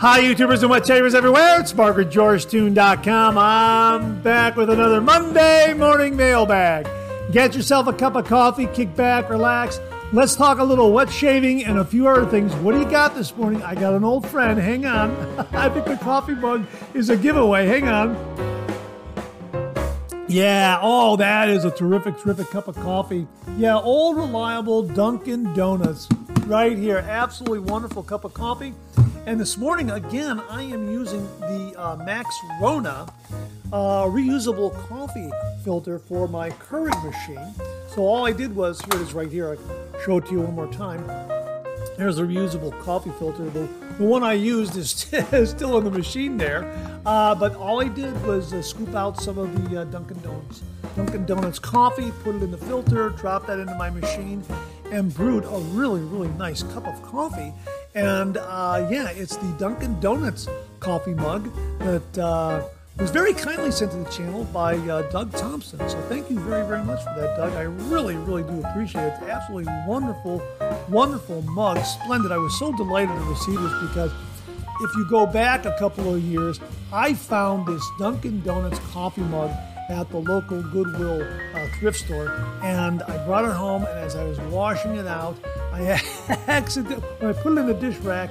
Hi, YouTubers and wet everywhere. It's MargaretGeorgeTune.com. I'm back with another Monday morning mailbag. Get yourself a cup of coffee, kick back, relax. Let's talk a little wet shaving and a few other things. What do you got this morning? I got an old friend. Hang on. I think the coffee mug is a giveaway. Hang on. Yeah, oh, that is a terrific, terrific cup of coffee. Yeah, old reliable Dunkin' Donuts right here. Absolutely wonderful cup of coffee. And this morning, again, I am using the uh, Max Rona uh, reusable coffee filter for my Keurig machine. So all I did was, here it is right here, I'll show it to you one more time. There's a reusable coffee filter. The, the one I used is still in the machine there. Uh, but all I did was uh, scoop out some of the uh, Dunkin' Donuts. Dunkin' Donuts coffee, put it in the filter, drop that into my machine, and brewed a really, really nice cup of coffee. And uh, yeah, it's the Dunkin' Donuts coffee mug that uh, was very kindly sent to the channel by uh, Doug Thompson. So thank you very, very much for that, Doug. I really, really do appreciate it. It's absolutely wonderful, wonderful mug. Splendid. I was so delighted to receive this because if you go back a couple of years, I found this Dunkin' Donuts coffee mug at the local Goodwill uh, thrift store, and I brought it home. And as I was washing it out, I accidentally when I put it in the dish rack,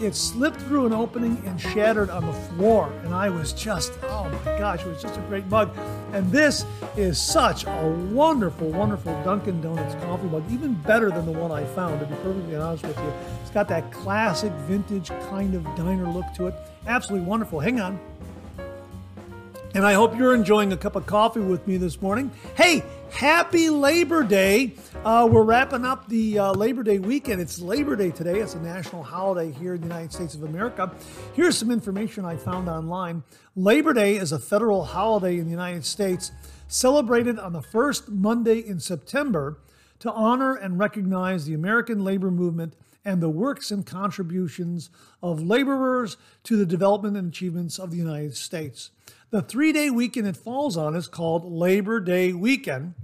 it slipped through an opening and shattered on the floor. And I was just, oh my gosh, it was just a great mug. And this is such a wonderful, wonderful Dunkin' Donuts coffee mug, even better than the one I found, to be perfectly honest with you. It's got that classic vintage kind of diner look to it. Absolutely wonderful. Hang on. And I hope you're enjoying a cup of coffee with me this morning. Hey, happy Labor Day. Uh, we're wrapping up the uh, Labor Day weekend. It's Labor Day today. It's a national holiday here in the United States of America. Here's some information I found online. Labor Day is a federal holiday in the United States celebrated on the first Monday in September to honor and recognize the American labor movement and the works and contributions of laborers to the development and achievements of the United States. The three day weekend it falls on is called Labor Day weekend.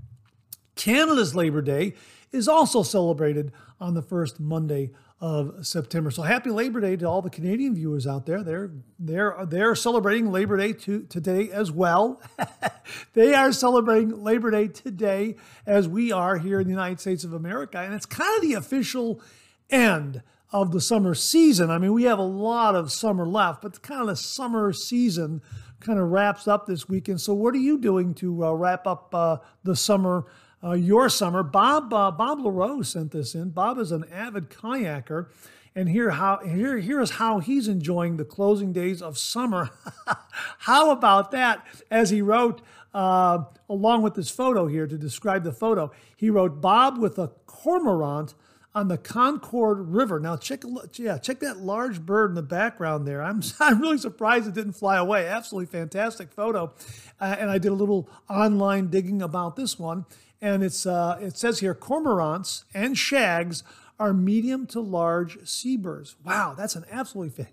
Canada's Labor Day is also celebrated on the first Monday of September. So happy Labor Day to all the Canadian viewers out there. They're they're they're celebrating Labor Day to, today as well. they are celebrating Labor Day today as we are here in the United States of America, and it's kind of the official end of the summer season. I mean, we have a lot of summer left, but kind of the summer season kind of wraps up this weekend. So, what are you doing to uh, wrap up uh, the summer, uh, your summer? Bob uh, Bob LaRose sent this in. Bob is an avid kayaker, and here how here here is how he's enjoying the closing days of summer. how about that? As he wrote. Uh, along with this photo here to describe the photo, he wrote Bob with a cormorant on the Concord River. Now check yeah, check that large bird in the background there. I'm I'm really surprised it didn't fly away. Absolutely fantastic photo. Uh, and I did a little online digging about this one, and it's uh, it says here cormorants and shags are medium to large seabirds. Wow, that's an absolutely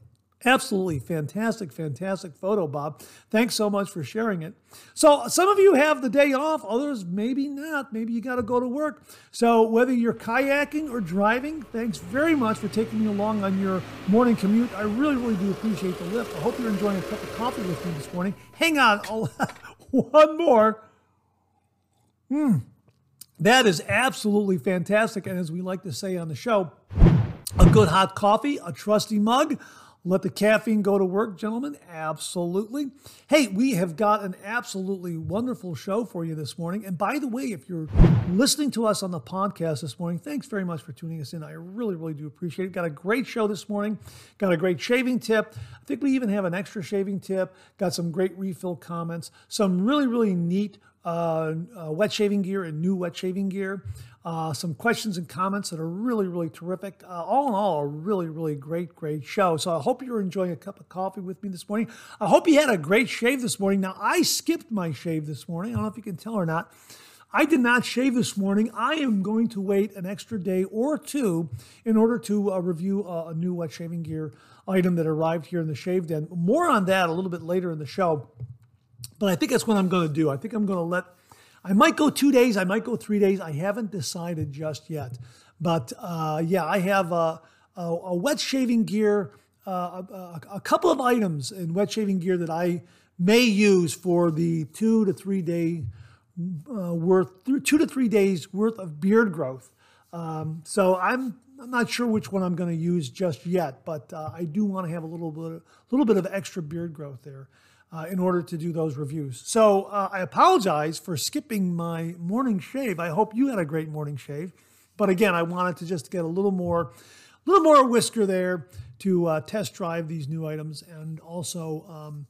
Absolutely fantastic, fantastic photo, Bob. Thanks so much for sharing it. So, some of you have the day off, others maybe not. Maybe you got to go to work. So, whether you're kayaking or driving, thanks very much for taking me along on your morning commute. I really, really do appreciate the lift. I hope you're enjoying a cup of coffee with me this morning. Hang on, one more. Hmm. That is absolutely fantastic. And as we like to say on the show, a good hot coffee, a trusty mug, let the caffeine go to work, gentlemen? Absolutely. Hey, we have got an absolutely wonderful show for you this morning. And by the way, if you're listening to us on the podcast this morning, thanks very much for tuning us in. I really, really do appreciate it. Got a great show this morning. Got a great shaving tip. I think we even have an extra shaving tip. Got some great refill comments. Some really, really neat uh, uh, wet shaving gear and new wet shaving gear. Uh, some questions and comments that are really, really terrific. Uh, all in all, a really, really great, great show. So I hope you're enjoying a cup of coffee with me this morning. I hope you had a great shave this morning. Now, I skipped my shave this morning. I don't know if you can tell or not. I did not shave this morning. I am going to wait an extra day or two in order to uh, review a, a new wet shaving gear item that arrived here in the shave den. More on that a little bit later in the show. But I think that's what I'm going to do. I think I'm going to let I might go two days, I might go three days. I haven't decided just yet. But uh, yeah, I have a, a, a wet shaving gear uh, a, a, couple of items in wet shaving gear that I may use for the two to three day uh, worth, two to three days worth of beard growth. Um, so I'm I'm not sure which one I'm going to use just yet, but uh, I do want to have a little bit, a little bit of extra beard growth there uh, in order to do those reviews. So uh, I apologize for skipping my morning shave. I hope you had a great morning shave, but again, I wanted to just get a little more, a little more whisker there to uh, test drive these new items and also. Um,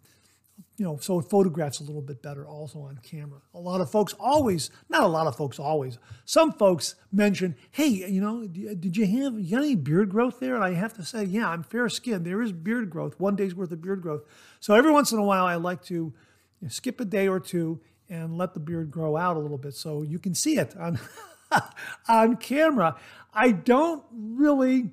you know, so it photographs a little bit better also on camera. A lot of folks always, not a lot of folks always, some folks mention, hey, you know, did you have, you any beard growth there? And I have to say, yeah, I'm fair skinned. There is beard growth, one day's worth of beard growth. So every once in a while, I like to you know, skip a day or two and let the beard grow out a little bit so you can see it on, on camera. I don't really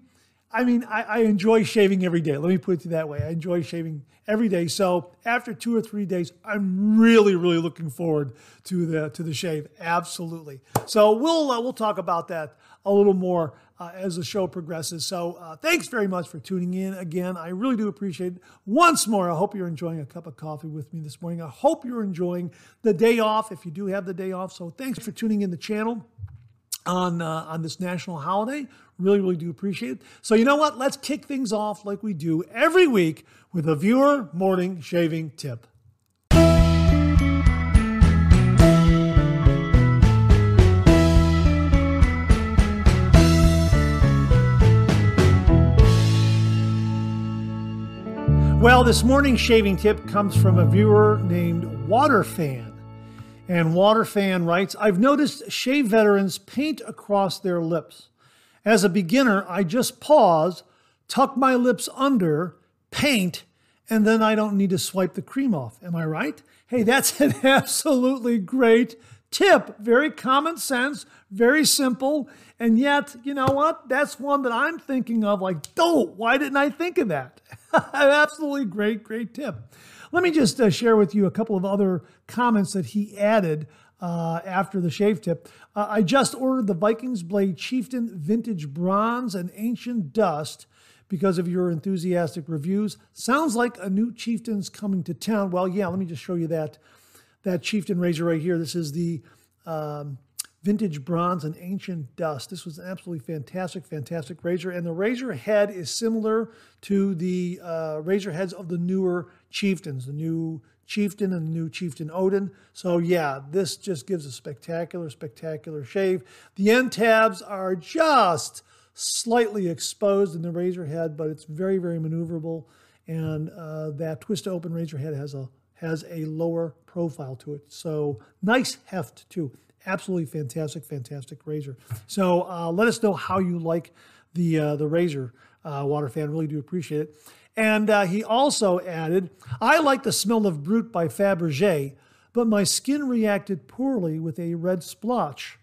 I mean, I, I, enjoy shaving every day. Let me put it that way. I enjoy shaving every day. So after two or three days, I'm really, really looking forward to the to the shave. Absolutely. So we'll uh, we'll talk about that a little more uh, as the show progresses. So uh, thanks very much for tuning in again. I really do appreciate it. Once more, I hope you're enjoying a cup of coffee with me this morning. I hope you're enjoying the day off if you do have the day off. So thanks for tuning in the channel on uh, on this national holiday. Really, really do appreciate it. So you know what? Let's kick things off like we do every week with a viewer morning shaving tip. Well, this morning shaving tip comes from a viewer named Waterfan. And Waterfan writes I've noticed shave veterans paint across their lips. As a beginner, I just pause, tuck my lips under, paint, and then I don't need to swipe the cream off. Am I right? Hey, that's an absolutely great tip. Very common sense, very simple. And yet, you know what? That's one that I'm thinking of like, oh, why didn't I think of that? absolutely great, great tip. Let me just uh, share with you a couple of other comments that he added uh, after the shave tip. Uh, I just ordered the Vikings Blade Chieftain Vintage Bronze and Ancient Dust because of your enthusiastic reviews. Sounds like a new Chieftain's coming to town. Well, yeah, let me just show you that that Chieftain razor right here. This is the um, vintage bronze and ancient dust. This was an absolutely fantastic, fantastic razor. And the razor head is similar to the uh, razor heads of the newer chieftains, the new Chieftain and the new Chieftain Odin. So yeah, this just gives a spectacular, spectacular shave. The end tabs are just slightly exposed in the razor head, but it's very, very maneuverable. And uh, that twist to open razor head has a has a lower profile to it. So nice heft too. Absolutely fantastic, fantastic razor. So uh, let us know how you like the uh, the razor, uh, water fan. Really do appreciate it. And uh, he also added, I like the smell of Brut by Fabergé, but my skin reacted poorly with a red splotch.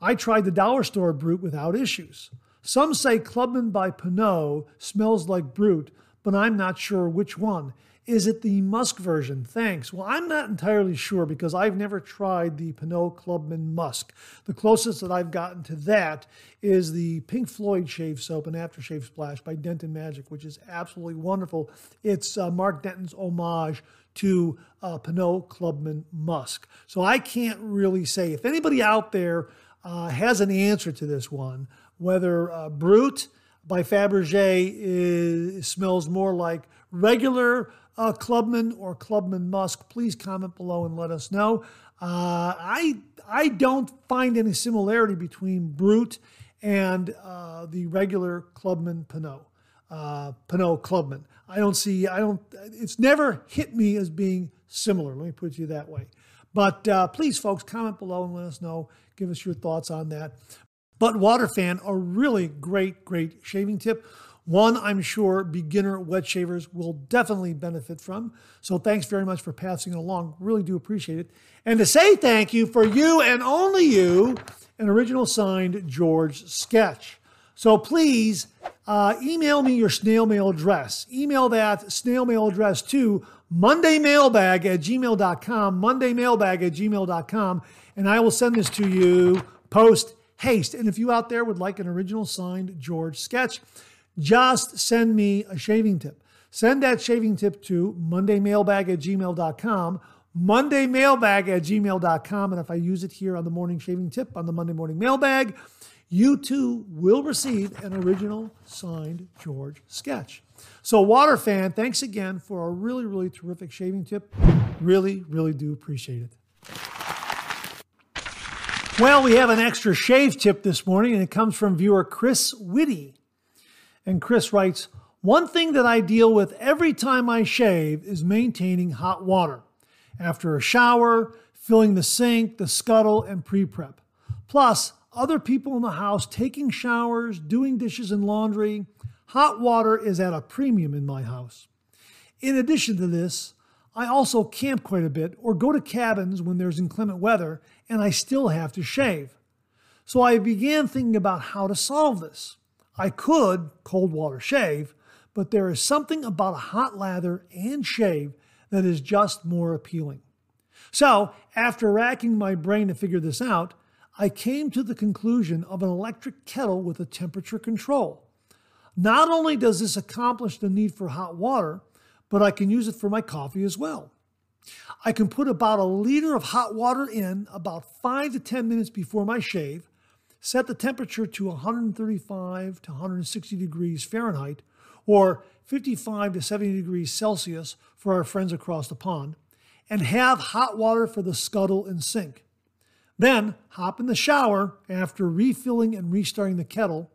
I tried the dollar store Brut without issues. Some say Clubman by Pinaud smells like Brut, but I'm not sure which one. Is it the musk version? Thanks. Well, I'm not entirely sure because I've never tried the Pinaud Clubman Musk. The closest that I've gotten to that is the Pink Floyd Shave Soap and Aftershave Splash by Denton Magic, which is absolutely wonderful. It's uh, Mark Denton's homage to uh, Pinaud Clubman Musk. So I can't really say. If anybody out there uh, has an answer to this one, whether uh, Brut by Fabergé is, smells more like regular uh, Clubman or Clubman Musk, please comment below and let us know. Uh, I I don't find any similarity between Brut and uh, the regular Clubman Pinaud, uh, Pinaud Clubman. I don't see. I don't. It's never hit me as being similar. Let me put it to you that way. But uh, please, folks, comment below and let us know. Give us your thoughts on that. But Water Fan, a really great, great shaving tip. One I'm sure beginner wet shavers will definitely benefit from. So thanks very much for passing it along. Really do appreciate it. And to say thank you for you and only you, an original signed George sketch. So please uh, email me your snail mail address. Email that snail mail address to mondaymailbag at gmail.com, mondaymailbag at gmail.com, and I will send this to you post haste. And if you out there would like an original signed George sketch, just send me a shaving tip. Send that shaving tip to mondaymailbag at gmail.com, mondaymailbag at gmail.com. And if I use it here on the morning shaving tip on the Monday morning mailbag, you too will receive an original signed George sketch. So, Water Fan, thanks again for a really, really terrific shaving tip. Really, really do appreciate it. Well, we have an extra shave tip this morning, and it comes from viewer Chris Whitty. And Chris writes One thing that I deal with every time I shave is maintaining hot water. After a shower, filling the sink, the scuttle, and pre prep. Plus, other people in the house taking showers, doing dishes and laundry. Hot water is at a premium in my house. In addition to this, I also camp quite a bit or go to cabins when there's inclement weather and I still have to shave. So I began thinking about how to solve this. I could cold water shave, but there is something about a hot lather and shave that is just more appealing. So, after racking my brain to figure this out, I came to the conclusion of an electric kettle with a temperature control. Not only does this accomplish the need for hot water, but I can use it for my coffee as well. I can put about a liter of hot water in about 5 to 10 minutes before my shave, set the temperature to 135 to 160 degrees Fahrenheit or 55 to 70 degrees Celsius for our friends across the pond, and have hot water for the scuttle and sink. Then hop in the shower after refilling and restarting the kettle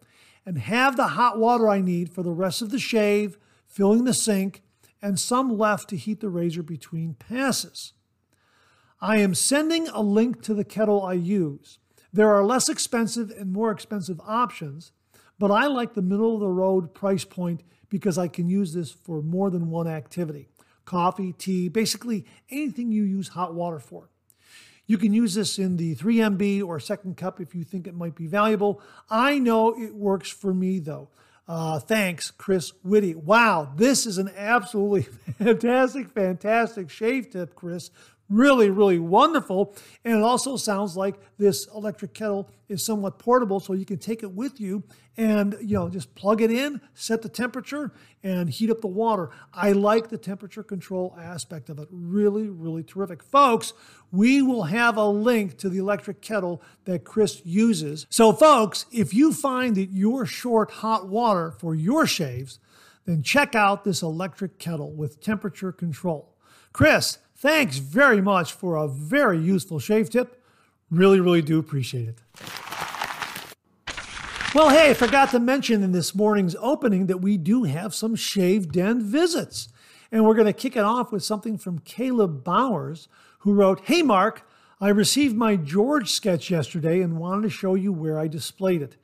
and have the hot water I need for the rest of the shave, filling the sink, and some left to heat the razor between passes. I am sending a link to the kettle I use. There are less expensive and more expensive options, but I like the middle of the road price point because I can use this for more than one activity coffee, tea, basically anything you use hot water for. You can use this in the 3MB or second cup if you think it might be valuable. I know it works for me though. Uh, thanks, Chris Whitty. Wow, this is an absolutely fantastic, fantastic shave tip, Chris really, really wonderful. And it also sounds like this electric kettle is somewhat portable, so you can take it with you and you know just plug it in, set the temperature, and heat up the water. I like the temperature control aspect of it. Really, really terrific. Folks, we will have a link to the electric kettle that Chris uses. So, folks, if you find that you're short hot water for your shaves, then check out this electric kettle with temperature control. Chris, Thanks very much for a very useful shave tip. Really, really do appreciate it. Well, hey, I forgot to mention in this morning's opening that we do have some Shave Den visits. And we're going to kick it off with something from Caleb Bowers, who wrote Hey, Mark, I received my George sketch yesterday and wanted to show you where I displayed it.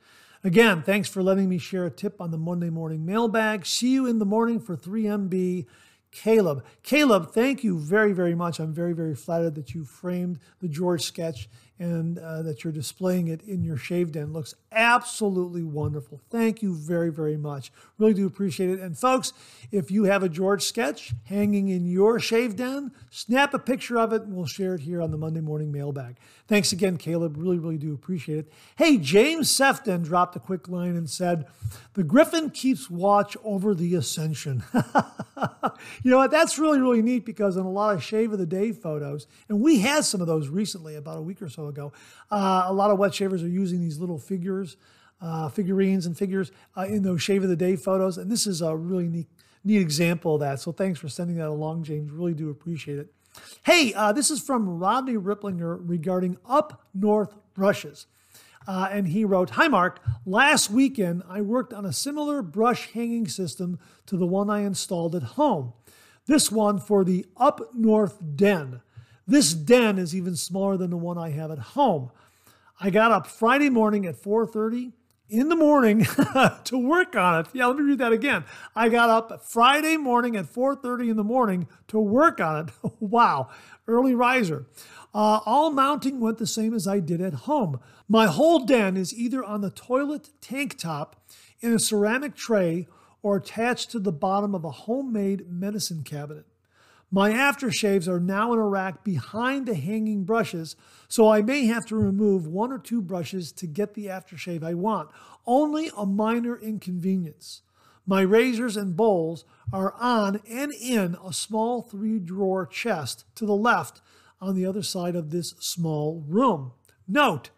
Again, thanks for letting me share a tip on the Monday morning mailbag. See you in the morning for 3MB Caleb. Caleb, thank you very, very much. I'm very, very flattered that you framed the George sketch and uh, that you're displaying it in your shave den. Looks absolutely wonderful. Thank you very, very much. Really do appreciate it. And folks, if you have a George sketch hanging in your shave den, snap a picture of it and we'll share it here on the Monday morning mailbag. Thanks again, Caleb. Really, really do appreciate it. Hey, James Sefton dropped a quick line and said, The Griffin keeps watch over the ascension. you know what? That's really, really neat because in a lot of shave of the day photos, and we had some of those recently about a week or so uh, a lot of wet shavers are using these little figures, uh, figurines and figures uh, in those shave of the day photos. And this is a really neat, neat example of that. So thanks for sending that along, James. Really do appreciate it. Hey, uh, this is from Rodney Ripplinger regarding Up North brushes. Uh, and he wrote Hi, Mark. Last weekend, I worked on a similar brush hanging system to the one I installed at home. This one for the Up North Den. This den is even smaller than the one I have at home. I got up Friday morning at 4:30 in the morning to work on it. Yeah, let me read that again. I got up Friday morning at 4:30 in the morning to work on it. wow, early riser. Uh, all mounting went the same as I did at home. My whole den is either on the toilet tank top in a ceramic tray or attached to the bottom of a homemade medicine cabinet. My aftershaves are now in a rack behind the hanging brushes, so I may have to remove one or two brushes to get the aftershave I want. Only a minor inconvenience. My razors and bowls are on and in a small three drawer chest to the left on the other side of this small room. Note,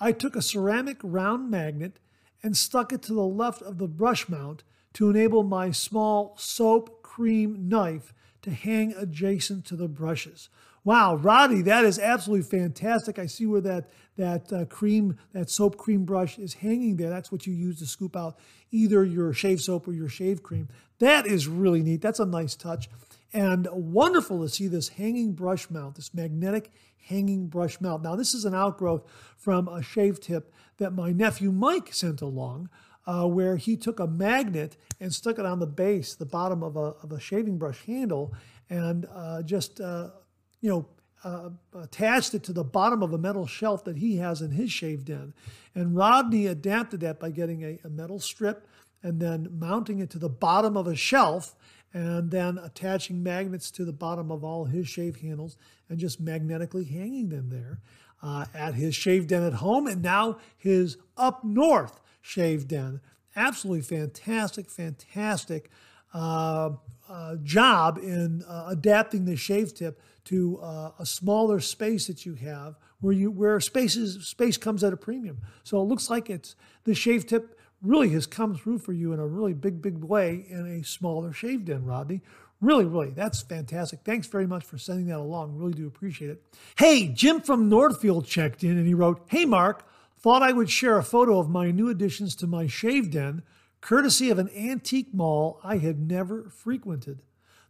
I took a ceramic round magnet and stuck it to the left of the brush mount to enable my small soap cream knife to hang adjacent to the brushes. Wow, Roddy, that is absolutely fantastic. I see where that that uh, cream, that soap cream brush is hanging there. That's what you use to scoop out either your shave soap or your shave cream. That is really neat. That's a nice touch. And wonderful to see this hanging brush mount, this magnetic hanging brush mount. Now, this is an outgrowth from a shave tip that my nephew Mike sent along. Uh, where he took a magnet and stuck it on the base, the bottom of a, of a shaving brush handle, and uh, just uh, you know, uh, attached it to the bottom of a metal shelf that he has in his shave den. And Rodney adapted that by getting a, a metal strip and then mounting it to the bottom of a shelf and then attaching magnets to the bottom of all his shave handles and just magnetically hanging them there uh, at his shave den at home and now his up north shave den. Absolutely fantastic, fantastic uh, uh, job in uh, adapting the shave tip to uh, a smaller space that you have where you where spaces space comes at a premium. So it looks like it's the shave tip really has come through for you in a really big, big way in a smaller shave den, Rodney. Really, really, that's fantastic. Thanks very much for sending that along. Really do appreciate it. Hey, Jim from Northfield checked in and he wrote, Hey, Mark, thought I would share a photo of my new additions to my shave den, courtesy of an antique mall I had never frequented.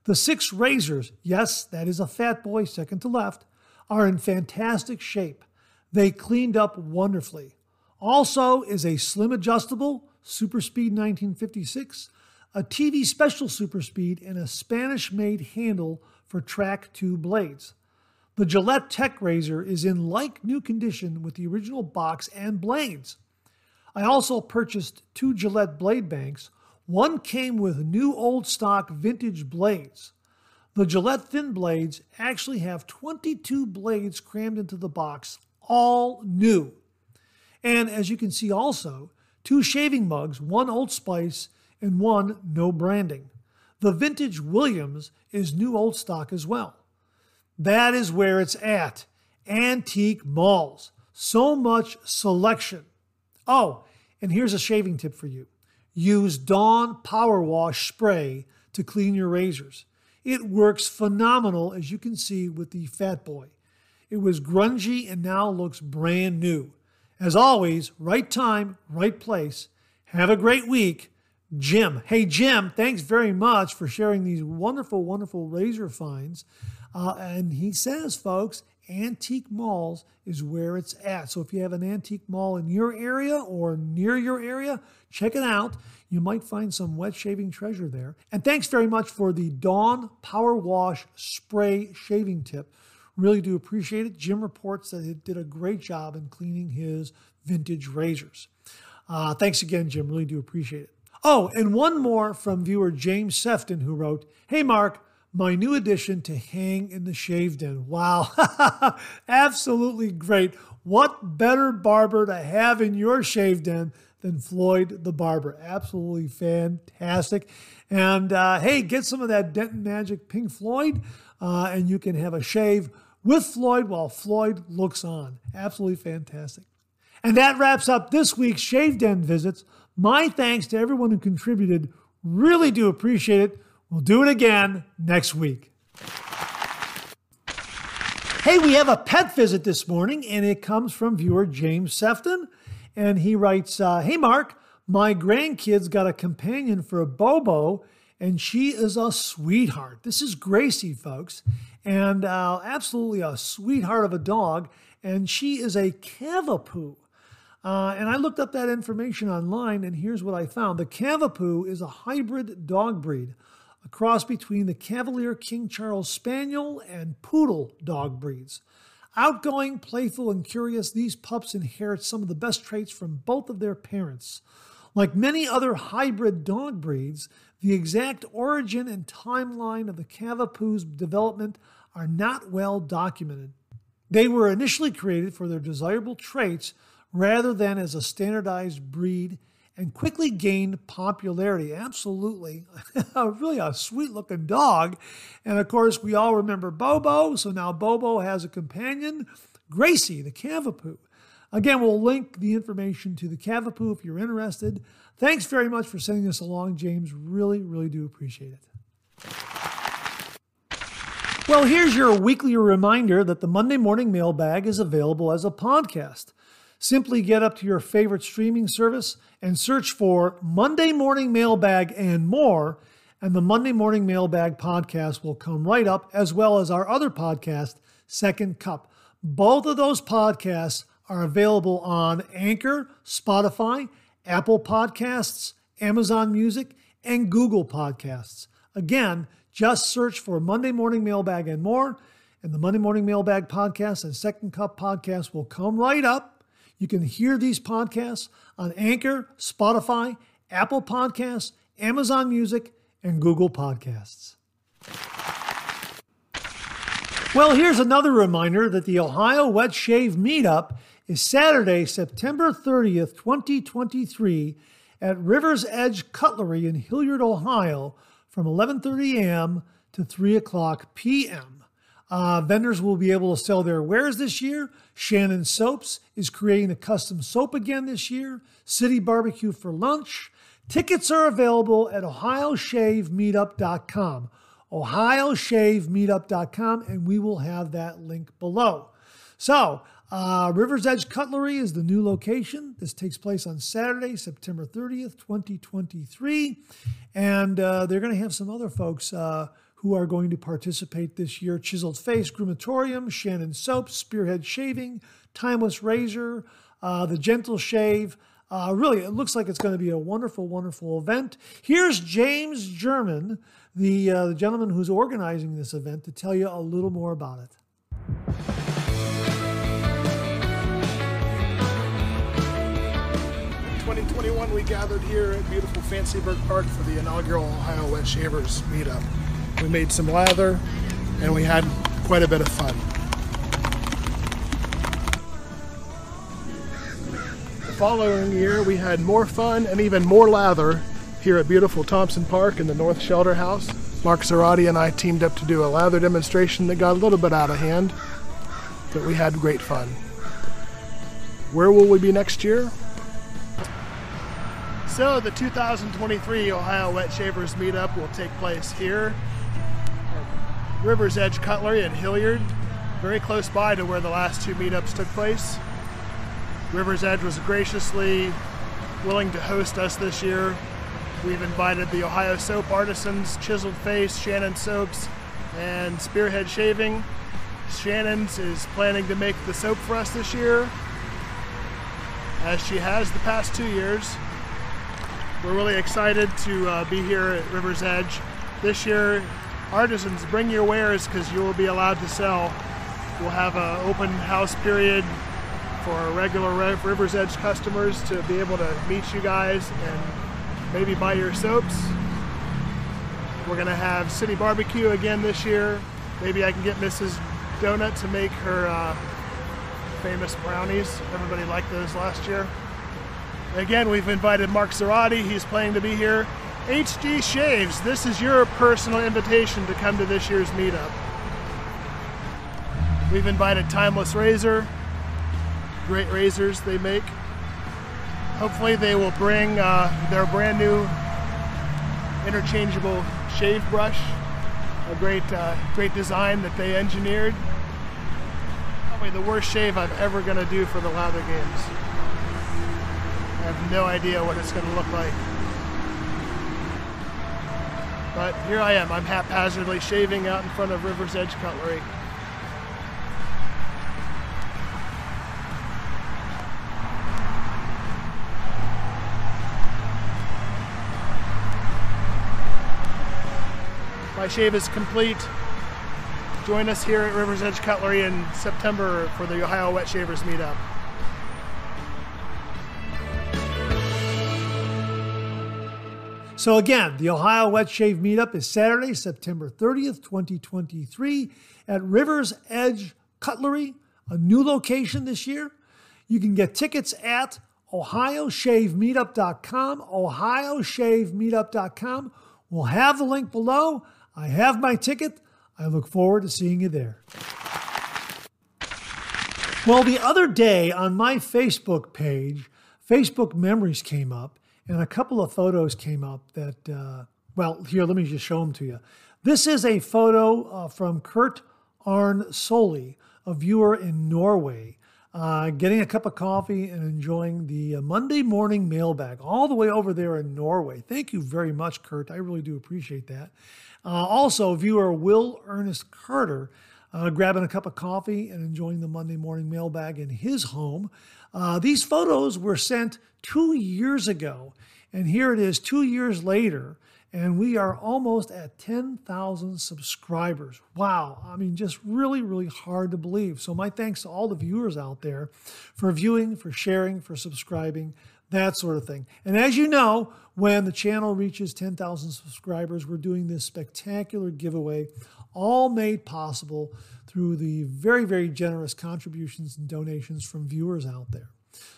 The six razors, yes, that is a fat boy second to left, are in fantastic shape. They cleaned up wonderfully. Also is a slim adjustable Super Speed 1956, a TV special Super Speed, and a Spanish made handle for track 2 blades. The Gillette Tech Razor is in like new condition with the original box and blades. I also purchased two Gillette blade banks, one came with new old stock vintage blades. The Gillette thin blades actually have 22 blades crammed into the box, all new. And as you can see also, two shaving mugs, one Old Spice and one no branding. The vintage Williams is new old stock as well. That is where it's at. Antique malls. So much selection. Oh, and here's a shaving tip for you. Use Dawn Power Wash Spray to clean your razors. It works phenomenal, as you can see with the Fat Boy. It was grungy and now looks brand new. As always, right time, right place. Have a great week. Jim. Hey, Jim, thanks very much for sharing these wonderful, wonderful razor finds. Uh, and he says, folks, antique malls is where it's at. So if you have an antique mall in your area or near your area, check it out. You might find some wet shaving treasure there. And thanks very much for the Dawn Power Wash Spray Shaving Tip. Really do appreciate it. Jim reports that it did a great job in cleaning his vintage razors. Uh, thanks again, Jim. Really do appreciate it. Oh, and one more from viewer James Sefton who wrote, Hey, Mark, my new addition to Hang in the Shave Den. Wow, absolutely great. What better barber to have in your shave den than Floyd the Barber? Absolutely fantastic. And uh, hey, get some of that Denton Magic Pink Floyd, uh, and you can have a shave with Floyd while Floyd looks on. Absolutely fantastic. And that wraps up this week's Shave Den visits. My thanks to everyone who contributed. Really do appreciate it. We'll do it again next week. Hey, we have a pet visit this morning, and it comes from viewer James Sefton. And he writes uh, Hey, Mark, my grandkids got a companion for a Bobo, and she is a sweetheart. This is Gracie, folks, and uh, absolutely a sweetheart of a dog. And she is a Cavapoo. Uh, and I looked up that information online, and here's what I found. The Cavapoo is a hybrid dog breed cross between the Cavalier King Charles Spaniel and Poodle dog breeds. Outgoing, playful, and curious, these pups inherit some of the best traits from both of their parents. Like many other hybrid dog breeds, the exact origin and timeline of the Cavapoo's development are not well documented. They were initially created for their desirable traits rather than as a standardized breed and quickly gained popularity. Absolutely. really a sweet looking dog. And of course, we all remember Bobo. So now Bobo has a companion, Gracie, the Cavapoo. Again, we'll link the information to the Cavapoo if you're interested. Thanks very much for sending this along, James. Really, really do appreciate it. Well, here's your weekly reminder that the Monday Morning Mailbag is available as a podcast. Simply get up to your favorite streaming service and search for Monday Morning Mailbag and more, and the Monday Morning Mailbag podcast will come right up, as well as our other podcast, Second Cup. Both of those podcasts are available on Anchor, Spotify, Apple Podcasts, Amazon Music, and Google Podcasts. Again, just search for Monday Morning Mailbag and more, and the Monday Morning Mailbag podcast and Second Cup podcast will come right up. You can hear these podcasts on Anchor, Spotify, Apple Podcasts, Amazon Music, and Google Podcasts. Well, here's another reminder that the Ohio Wet Shave Meetup is Saturday, September 30th, 2023 at River's Edge Cutlery in Hilliard, Ohio from 11:30 a.m. to 3 o'clock p.m. Uh, vendors will be able to sell their wares this year. Shannon Soaps is creating a custom soap again this year. City Barbecue for lunch. Tickets are available at ohioshavemeetup.com. ohioshavemeetup.com, and we will have that link below. So, uh, River's Edge Cutlery is the new location. This takes place on Saturday, September 30th, 2023. And uh, they're going to have some other folks uh, who are going to participate this year Chiseled Face Groomatorium, Shannon Soap, Spearhead Shaving, Timeless Razor, uh, The Gentle Shave. Uh, really, it looks like it's going to be a wonderful, wonderful event. Here's James German, the, uh, the gentleman who's organizing this event, to tell you a little more about it. 2021, we gathered here at beautiful Fancyburg Park for the inaugural Ohio Wet Shavers meetup. We made some lather and we had quite a bit of fun. The following year, we had more fun and even more lather here at beautiful Thompson Park in the North Shelter House. Mark Zarati and I teamed up to do a lather demonstration that got a little bit out of hand, but we had great fun. Where will we be next year? So the 2023 Ohio Wet Shavers Meetup will take place here River's Edge Cutlery in Hilliard, very close by to where the last two meetups took place. River's Edge was graciously willing to host us this year. We've invited the Ohio Soap Artisans, Chiseled Face, Shannon Soaps, and Spearhead Shaving. Shannon's is planning to make the soap for us this year, as she has the past two years. We're really excited to uh, be here at River's Edge. This year, artisans, bring your wares because you will be allowed to sell. We'll have an open house period for regular River's Edge customers to be able to meet you guys and maybe buy your soaps. We're to have City Barbecue again this year. Maybe I can get Mrs. Donut to make her uh, famous brownies. Everybody liked those last year. Again, we've invited Mark Zarati. He's planning to be here. HG Shaves, this is your personal invitation to come to this year's meetup. We've invited Timeless Razor, great razors they make. Hopefully, they will bring uh, their brand new interchangeable shave brush, a great, uh, great design that they engineered. Probably the worst shave I'm ever to do for the Lather Games. I have no idea what it's to look like. But here I am. I'm haphazardly shaving out in front of River's Edge Cutlery. My shave is complete. Join us here at River's Edge Cutlery in September for the Ohio Wet Shavers Meetup. So, again, the Ohio Wet Shave Meetup is Saturday, September 30th, 2023, at River's Edge Cutlery, a new location this year. You can get tickets at OhioShaveMeetup.com, OhioShaveMeetup.com. We'll have the link below. I have my ticket. I look forward to seeing you there. Well, the other day on my Facebook page, Facebook memories came up, and a couple of photos came up that, uh, well, here, let me just show them to you. This is a photo uh, from Kurt Arne Soli, a viewer in Norway, uh, getting a cup of coffee and enjoying the uh, Monday morning mailbag all the way over there in Norway. Thank you very much, Kurt. I really do appreciate that. Uh, also, viewer Will Ernest Carter uh, grabbing a cup of coffee and enjoying the Monday morning mailbag in his home. Uh, these photos were sent two years ago, and here it is two years later, and we are almost at 10,000 subscribers. Wow, I mean, just really, really hard to believe. So, my thanks to all the viewers out there for viewing, for sharing, for subscribing that sort of thing. And as you know, when the channel reaches 10,000 subscribers, we're doing this spectacular giveaway all made possible through the very, very generous contributions and donations from viewers out there.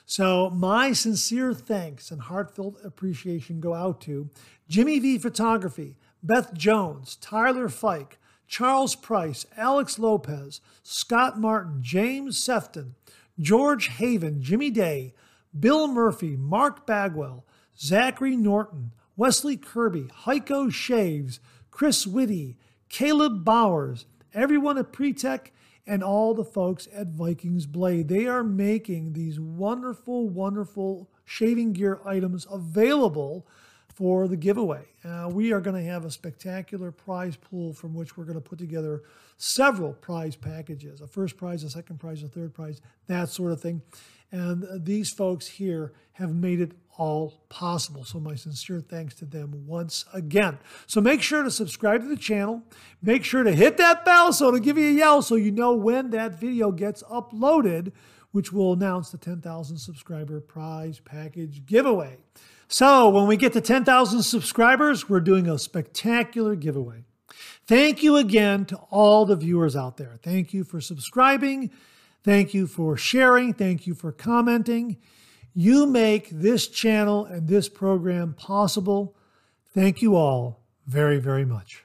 So, my sincere thanks and heartfelt appreciation go out to Jimmy V Photography, Beth Jones, Tyler Fike, Charles Price, Alex Lopez, Scott Martin, James Sefton, George Haven, Jimmy Day, Bill Murphy, Mark Bagwell, Zachary Norton, Wesley Kirby, Heiko Shaves, Chris Whitty, Caleb Bowers, everyone at Pretech, and all the folks at Vikings Blade. They are making these wonderful, wonderful shaving gear items available for the giveaway. Uh, we are going to have a spectacular prize pool from which we're going to put together several prize packages a first prize, a second prize, a third prize, that sort of thing. And these folks here have made it all possible. So, my sincere thanks to them once again. So, make sure to subscribe to the channel. Make sure to hit that bell so to give you a yell so you know when that video gets uploaded, which will announce the 10,000 subscriber prize package giveaway. So, when we get to 10,000 subscribers, we're doing a spectacular giveaway. Thank you again to all the viewers out there. Thank you for subscribing. Thank you for sharing. Thank you for commenting. You make this channel and this program possible. Thank you all very, very much.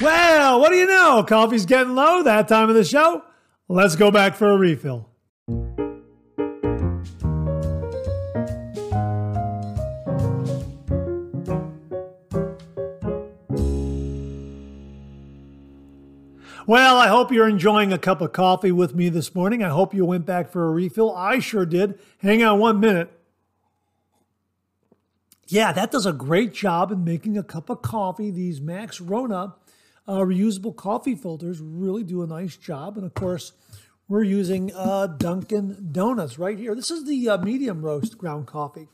Well, what do you know? Coffee's getting low that time of the show. Let's go back for a refill. Well, I hope you're enjoying a cup of coffee with me this morning. I hope you went back for a refill. I sure did. Hang on one minute. Yeah, that does a great job in making a cup of coffee. These MaxRona uh, reusable coffee filters really do a nice job. And of course, we're using uh, Dunkin' Donuts right here. This is the uh, medium roast ground coffee,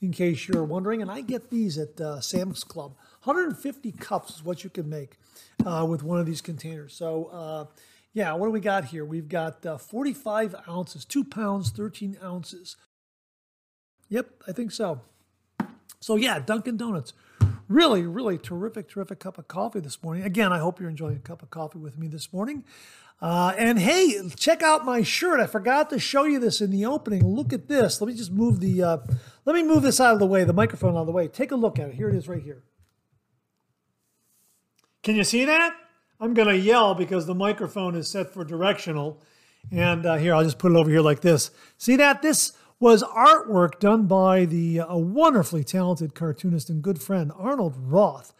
in case you're wondering. And I get these at uh, Sam's Club. 150 cups is what you can make uh, with one of these containers. So, uh, yeah, what do we got here? We've got uh, 45 ounces, 2 pounds, 13 ounces. Yep, I think so. So, yeah, Dunkin' Donuts. Really, really terrific, terrific cup of coffee this morning. Again, I hope you're enjoying a cup of coffee with me this morning. Uh, and hey, check out my shirt. I forgot to show you this in the opening. Look at this. Let me just move the, uh, let me move this out of the way, the microphone out of the way. Take a look at it. Here it is right here. Can you see that? I'm going to yell because the microphone is set for directional. And uh, here, I'll just put it over here like this. See that? This was artwork done by the uh, wonderfully talented cartoonist and good friend Arnold Roth.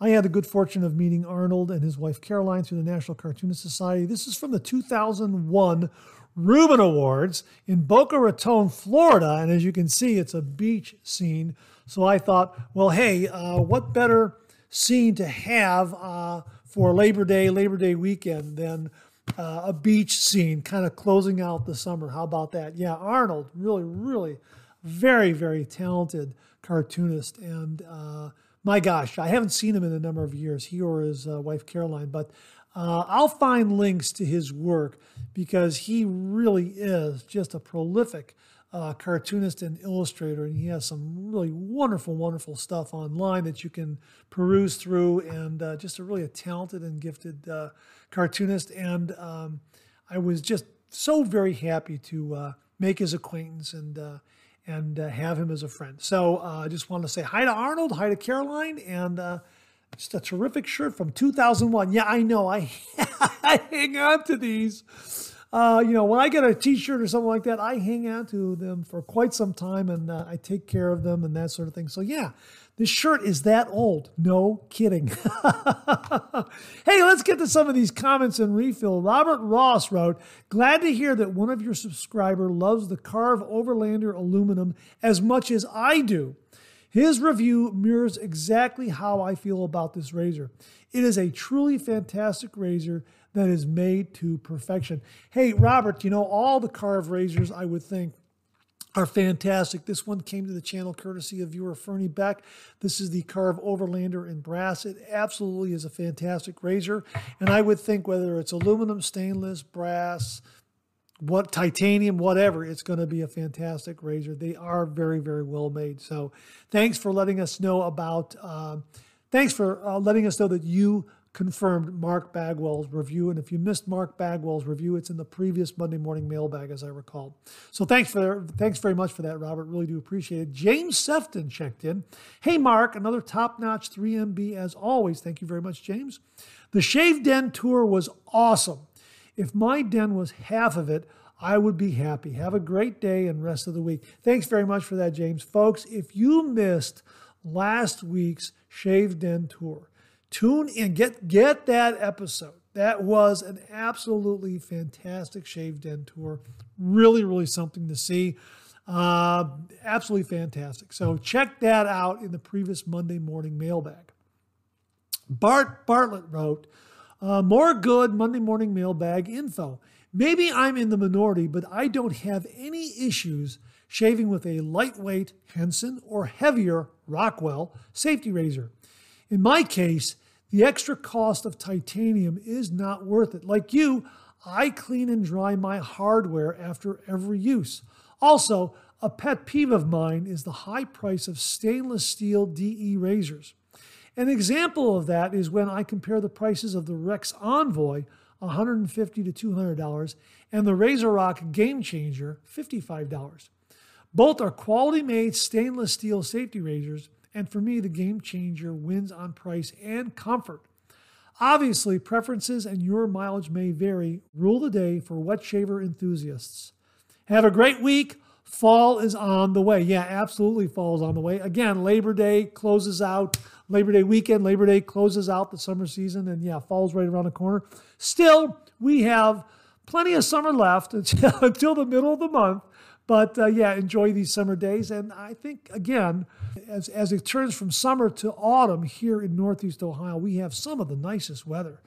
I had the good fortune of meeting Arnold and his wife Caroline through the National Cartoonist Society. This is from the 2001 Reuben Awards in Boca Raton, Florida. And as you can see, it's a beach scene. So I thought, well, hey, uh, what better scene to have uh, for Labor Day, Labor Day weekend than uh, a beach scene, kind of closing out the summer. How about that? Yeah, Arnold, really, really very, very talented cartoonist. And uh, my gosh, I haven't seen him in a number of years, he or his uh, wife Caroline, but uh, I'll find links to his work because he really is just a prolific uh, cartoonist and illustrator, and he has some really wonderful, wonderful stuff online that you can peruse through, and uh, just a really a talented and gifted uh, cartoonist. And um, I was just so very happy to uh, make his acquaintance and uh, and uh, have him as a friend. So I just want to say hi to Arnold, hi to Caroline, and just a terrific shirt from 2001. Yeah, I know. I, I hang on to these. Uh, you know, when I get a T-shirt or something like that, I hang on to them for quite some time, and uh, I take care of them and that sort of thing. So yeah, this shirt is that old. No kidding. hey, let's get to some of these comments and refill. Robert Ross wrote, Glad to hear that one of your subscriber loves the Carve Overlander aluminum as much as I do. His review mirrors exactly how I feel about this razor. It is a truly fantastic razor that is made to perfection. Hey, Robert, you know, all the Carve razors, I would think, are fantastic. This one came to the channel courtesy of viewer Fernie Beck. This is the Carve Overlander in brass. It absolutely is a fantastic razor. And I would think whether it's aluminum, stainless, brass, what titanium, whatever, it's going to be a fantastic razor. They are very, very well made. So thanks for letting us know about, uh, thanks for uh, letting us know that you confirmed Mark Bagwell's review. And if you missed Mark Bagwell's review, it's in the previous Monday morning mailbag, as I recall. So thanks for thanks very much for that, Robert. Really do appreciate it. James Sefton checked in. Hey, Mark, another top-notch 3MB as always. Thank you very much, James. The Shave Den tour was awesome. If my den was half of it, I would be happy. Have a great day and rest of the week. Thanks very much for that, James. Folks, if you missed last week's Shave Den tour, Tune in, get get that episode. That was an absolutely fantastic Shave Den tour. Really, really something to see. Uh, absolutely fantastic. So check that out in the previous Monday morning mailbag. Bart Bartlett wrote, uh, more good Monday morning mailbag info. Maybe I'm in the minority, but I don't have any issues shaving with a lightweight Henson or heavier Rockwell safety razor. In my case, the extra cost of titanium is not worth it. Like you, I clean and dry my hardware after every use. Also, a pet peeve of mine is the high price of stainless steel DE razors. An example of that is when I compare the prices of the Rex Envoy, $150 to $200, and the RazoRock Game Changer, $55. Both are quality made stainless steel safety razors and for me, the game changer wins on price and comfort. Obviously, preferences and your mileage may vary. Rule the day for wet shaver enthusiasts. Have a great week. Fall is on the way. Yeah, absolutely, fall is on the way. Again, Labor Day closes out. Labor Day weekend, Labor Day closes out the summer season, and yeah, fall's right around the corner. Still, we have plenty of summer left until, until the middle of the month. But uh, yeah, enjoy these summer days. And I think, again, as, as it turns from summer to autumn here in Northeast Ohio, we have some of the nicest weather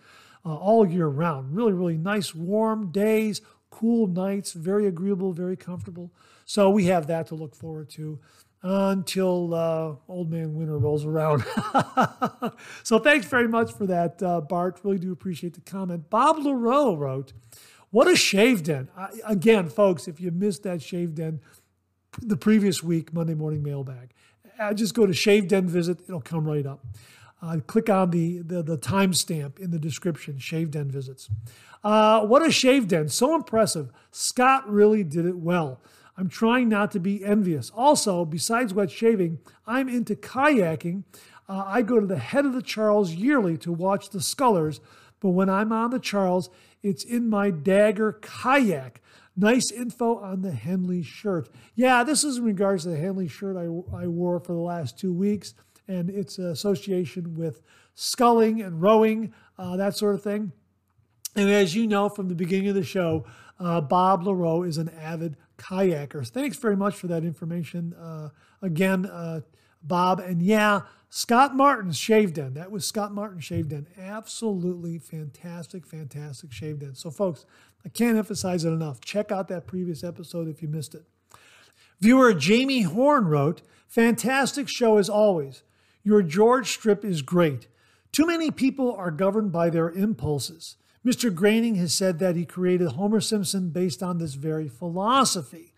uh, all year round. Really, really nice, warm days, cool nights, very agreeable, very comfortable. So we have that to look forward to until uh, old man winter rolls around. so thanks very much for that, uh, Bart. Really do appreciate the comment. Bob LaRoe wrote, what a shave den. I, again, folks, if you missed that shave den the previous week, Monday morning mailbag, I just go to shave den visit. It'll come right up. Uh, click on the, the, the timestamp in the description, shave den visits. Uh, what a shave den. So impressive. Scott really did it well. I'm trying not to be envious. Also, besides wet shaving, I'm into kayaking. Uh, I go to the head of the Charles yearly to watch the scullers, but when I'm on the Charles, it's in my Dagger kayak. Nice info on the Henley shirt. Yeah, this is in regards to the Henley shirt I, I wore for the last two weeks and its association with sculling and rowing, uh, that sort of thing. And as you know from the beginning of the show, uh, Bob LaRoe is an avid kayaker. Thanks very much for that information. Uh, again, uh, Bob. And yeah, Scott Martin's Shave Den. That was Scott Martin's Shave Den. Absolutely fantastic, fantastic Shave Den. So, folks, I can't emphasize it enough. Check out that previous episode if you missed it. Viewer Jamie Horn wrote, Fantastic show as always. Your George strip is great. Too many people are governed by their impulses. Mr. Groening has said that he created Homer Simpson based on this very philosophy.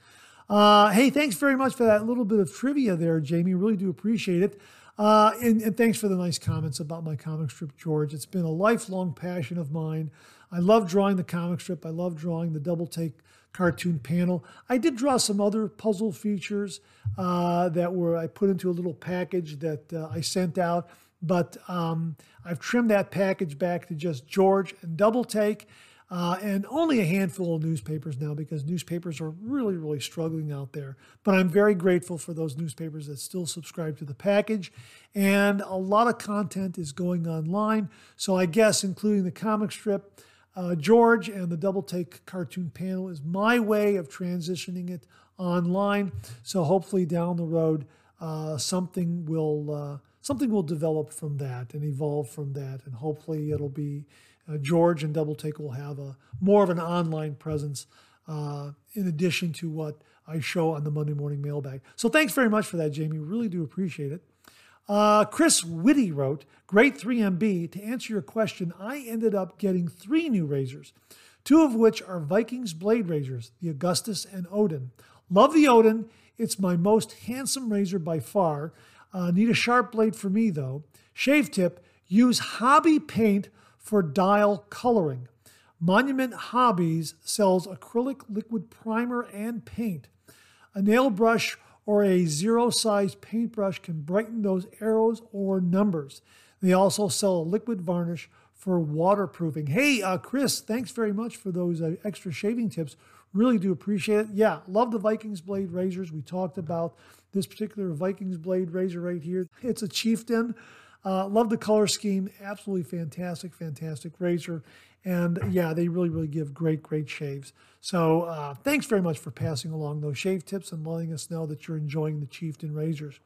Uh, hey, thanks very much for that little bit of trivia there, Jamie. Really do appreciate it. Uh, and, and, thanks for the nice comments about my comic strip, George. It's been a lifelong passion of mine. I love drawing the comic strip. I love drawing the double take cartoon panel. I did draw some other puzzle features uh, that were I put into a little package that uh, I sent out, but um, I've trimmed that package back to just George and Double Take. Uh, and only a handful of newspapers now because newspapers are really, really struggling out there. But I'm very grateful for those newspapers that still subscribe to the package. And a lot of content is going online. So I guess, including the comic strip, uh, George and the Double Take cartoon panel is my way of transitioning it online. So hopefully down the road, uh, something will uh, something will develop from that and evolve from that, and hopefully it'll be uh, George and Double Take will have a more of an online presence uh, in addition to what I show on the Monday Morning Mailbag. So thanks very much for that, Jamie. Really do appreciate it. Uh, Chris Whitty wrote, Great 3MB. To answer your question, I ended up getting three new razors, two of which are Vikings blade razors, the Augustus and Odin. Love the Odin. It's my most handsome razor by far. Uh, need a sharp blade for me, though. Shave tip use hobby paint for dial coloring. Monument Hobbies sells acrylic liquid primer and paint. A nail brush or a zero size paintbrush can brighten those arrows or numbers. They also sell a liquid varnish for waterproofing. Hey, uh, Chris, thanks very much for those uh, extra shaving tips. Really do appreciate it. Yeah, love the Vikings blade razors. We talked about this particular Vikings blade razor right here. It's a chieftain. Uh, love the color scheme. Absolutely fantastic, fantastic razor. And yeah, they really, really give great, great shaves. So uh, thanks very much for passing along those shave tips and letting us know that you're enjoying the Chieftain razors.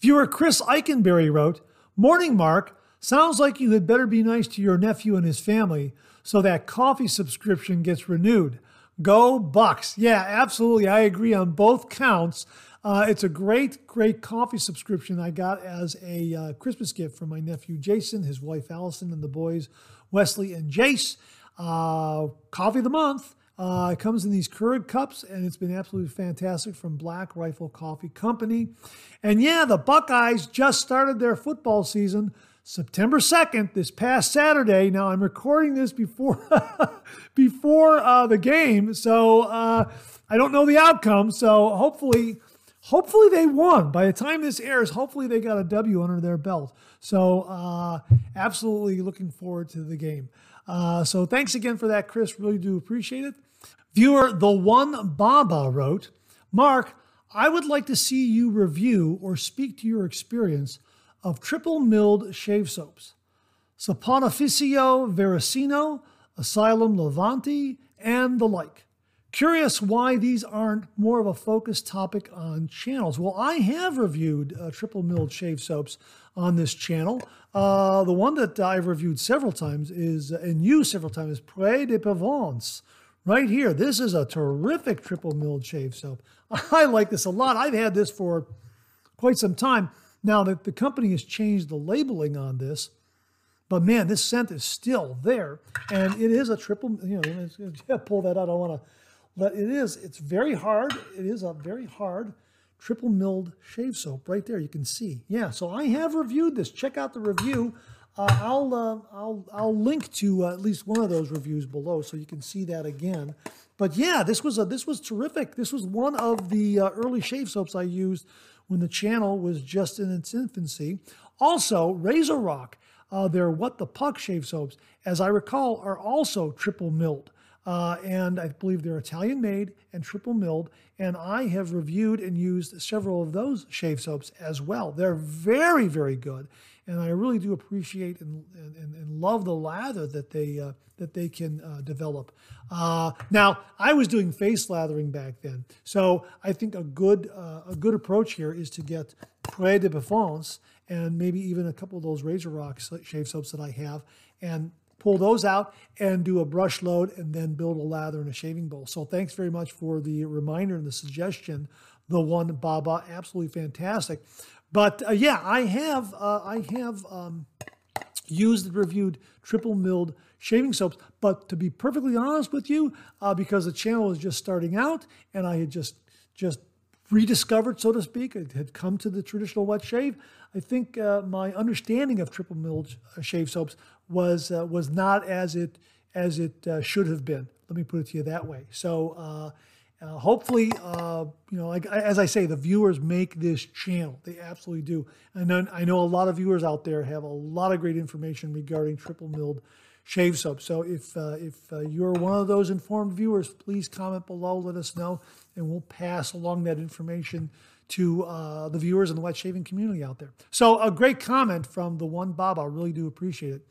Viewer Chris Eikenberry wrote, Morning, Mark. Sounds like you had better be nice to your nephew and his family so that coffee subscription gets renewed. Go Bucks. Yeah, absolutely. I agree on both counts. Uh, it's a great, great coffee subscription I got as a uh, Christmas gift from my nephew Jason, his wife Allison, and the boys Wesley and Jace. Uh, coffee of the month. Uh, it comes in these Keurig cups, and it's been absolutely fantastic from Black Rifle Coffee Company. And yeah, the Buckeyes just started their football season September 2nd, this past Saturday. Now, I'm recording this before, before uh, the game, so uh, I don't know the outcome. So hopefully, hopefully they won. By the time this airs, hopefully they got a W under their belt. So uh, absolutely looking forward to the game. Uh, so thanks again for that, Chris. Really do appreciate it. Viewer The One Baba wrote, Mark, I would like to see you review or speak to your experience of triple milled shave soaps. Saponificio Varesino, Asylum Levante, and the like. Curious why these aren't more of a focused topic on channels. Well, I have reviewed uh, triple milled shave soaps on this channel. Uh, the one that I've reviewed several times is, uh, and used several times, is Pré de Provence. Right here, this is a terrific triple milled shave soap. I like this a lot. I've had this for quite some time. Now, that the company has changed the labeling on this, but man, this scent is still there. And it is a triple, you know, yeah, pull that out. I want to but it is, it's very hard. It is a very hard triple milled shave soap right there. You can see. Yeah, so I have reviewed this. Check out the review. Uh, I'll, uh, I'll, I'll link to uh, at least one of those reviews below so you can see that again. But yeah, this was a, this was terrific. This was one of the uh, early shave soaps I used when the channel was just in its infancy. Also, RazoRock, uh, their What the Puck shave soaps, as I recall, are also triple milled. Uh, and I believe they're Italian made and triple milled. And I have reviewed and used several of those shave soaps as well. They're very, very good. And I really do appreciate and, and, and love the lather that they, uh, that they can uh, develop. Uh, now, I was doing face lathering back then. So I think a good, uh, a good approach here is to get Pré de Provence and maybe even a couple of those RazoRock shave soaps that I have and pull those out and do a brush load and then build a lather in a shaving bowl. So thanks very much for the reminder and the suggestion. The one Baba, absolutely fantastic. But uh, yeah, I have uh, I have um, used and reviewed triple milled shaving soaps. But to be perfectly honest with you, uh, because the channel was just starting out and I had just just rediscovered, so to speak, it had come to the traditional wet shave. I think uh, my understanding of triple milled uh, shave soaps was uh, was not as it as it uh, should have been. Let me put it to you that way. So uh, uh, hopefully, you know, like as I say, the viewers make this channel. They absolutely do. And then I know a lot of viewers out there have a lot of great information regarding triple milled shave soap. So if uh, if uh, you're one of those informed viewers, please comment below. Let us know, and we'll pass along that information to uh, the viewers in the wet shaving community out there. So a great comment from the one Bob. I really do appreciate it.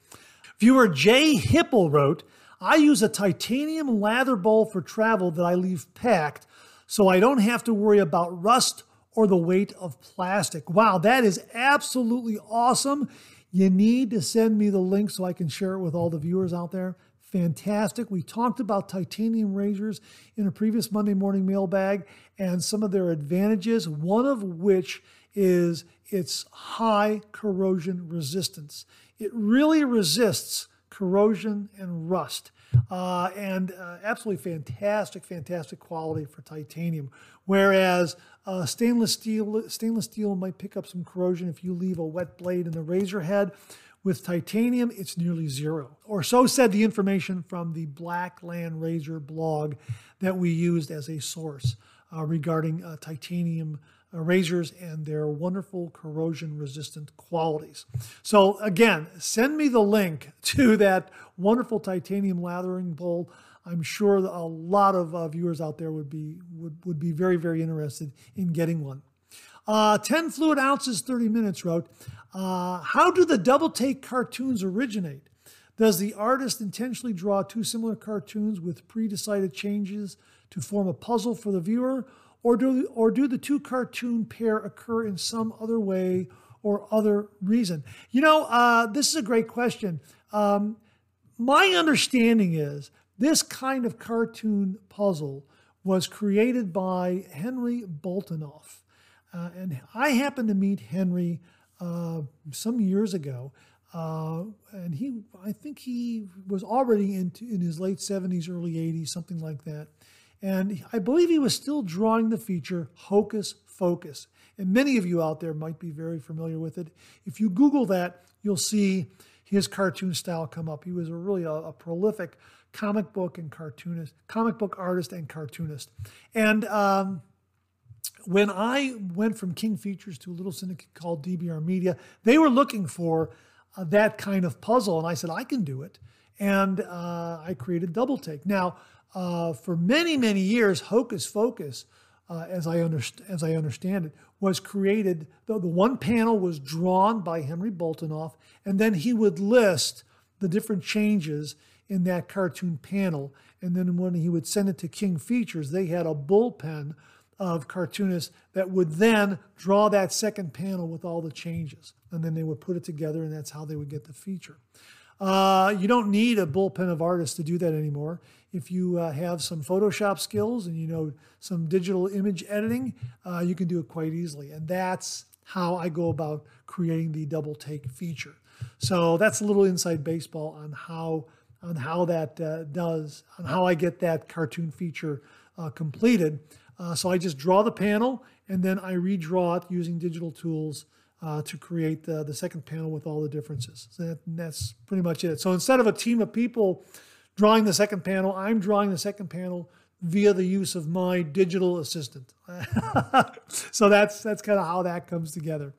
Viewer Jay Hipple wrote. I use a titanium lather bowl for travel that I leave packed so I don't have to worry about rust or the weight of plastic. Wow, that is absolutely awesome. You need to send me the link so I can share it with all the viewers out there. Fantastic. We talked about titanium razors in a previous Monday morning mailbag and some of their advantages, one of which is its high corrosion resistance. It really resists corrosion, and rust. Uh, and uh, absolutely fantastic, fantastic quality for titanium. Whereas uh, stainless steel, stainless steel might pick up some corrosion if you leave a wet blade in the razor head. With titanium, it's nearly zero. Or so said the information from the Blackland Razor blog that we used as a source uh, regarding uh, titanium uh, razors and their wonderful corrosion resistant qualities. So, again, send me the link to that wonderful titanium lathering bowl. I'm sure a lot of uh, viewers out there would be would, would be very very interested in getting one. Uh, 10 fluid ounces, 30 minutes wrote, uh, How do the double take cartoons originate? Does the artist intentionally draw two similar cartoons with pre decided changes to form a puzzle for the viewer? Or do, or do the two cartoon pair occur in some other way or other reason? You know, uh, this is a great question. Um, my understanding is this kind of cartoon puzzle was created by Henry Boltinoff. Uh, and I happened to meet Henry uh, some years ago. Uh, and he, I think he was already into, in his late 70s, early 80s, something like that. And I believe he was still drawing the feature Hocus Focus. And many of you out there might be very familiar with it. If you Google that, you'll see his cartoon style come up. He was a really a, a prolific comic book and cartoonist, comic book artist and cartoonist. And um, when I went from King Features to a little syndicate called DBR Media, they were looking for uh, that kind of puzzle. And I said, I can do it. And uh, I created Double Take. Now, uh, for many, many years, Hocus Focus, uh, as, I underst- as I understand it, was created. The, the one panel was drawn by Henry Boltinoff, and then he would list the different changes in that cartoon panel. And then when he would send it to King Features, they had a bullpen of cartoonists that would then draw that second panel with all the changes. And then they would put it together, and that's how they would get the feature. Uh, you don't need a bullpen of artists to do that anymore. If you uh, have some Photoshop skills and you know some digital image editing, uh, you can do it quite easily. And that's how I go about creating the double take feature. So that's a little inside baseball on how on how that uh, does, on how I get that cartoon feature uh, completed. Uh, so I just draw the panel and then I redraw it using digital tools uh, to create the, the second panel with all the differences. So that, that's pretty much it. So instead of a team of people drawing the second panel, I'm drawing the second panel via the use of my digital assistant. so that's that's kind of how that comes together.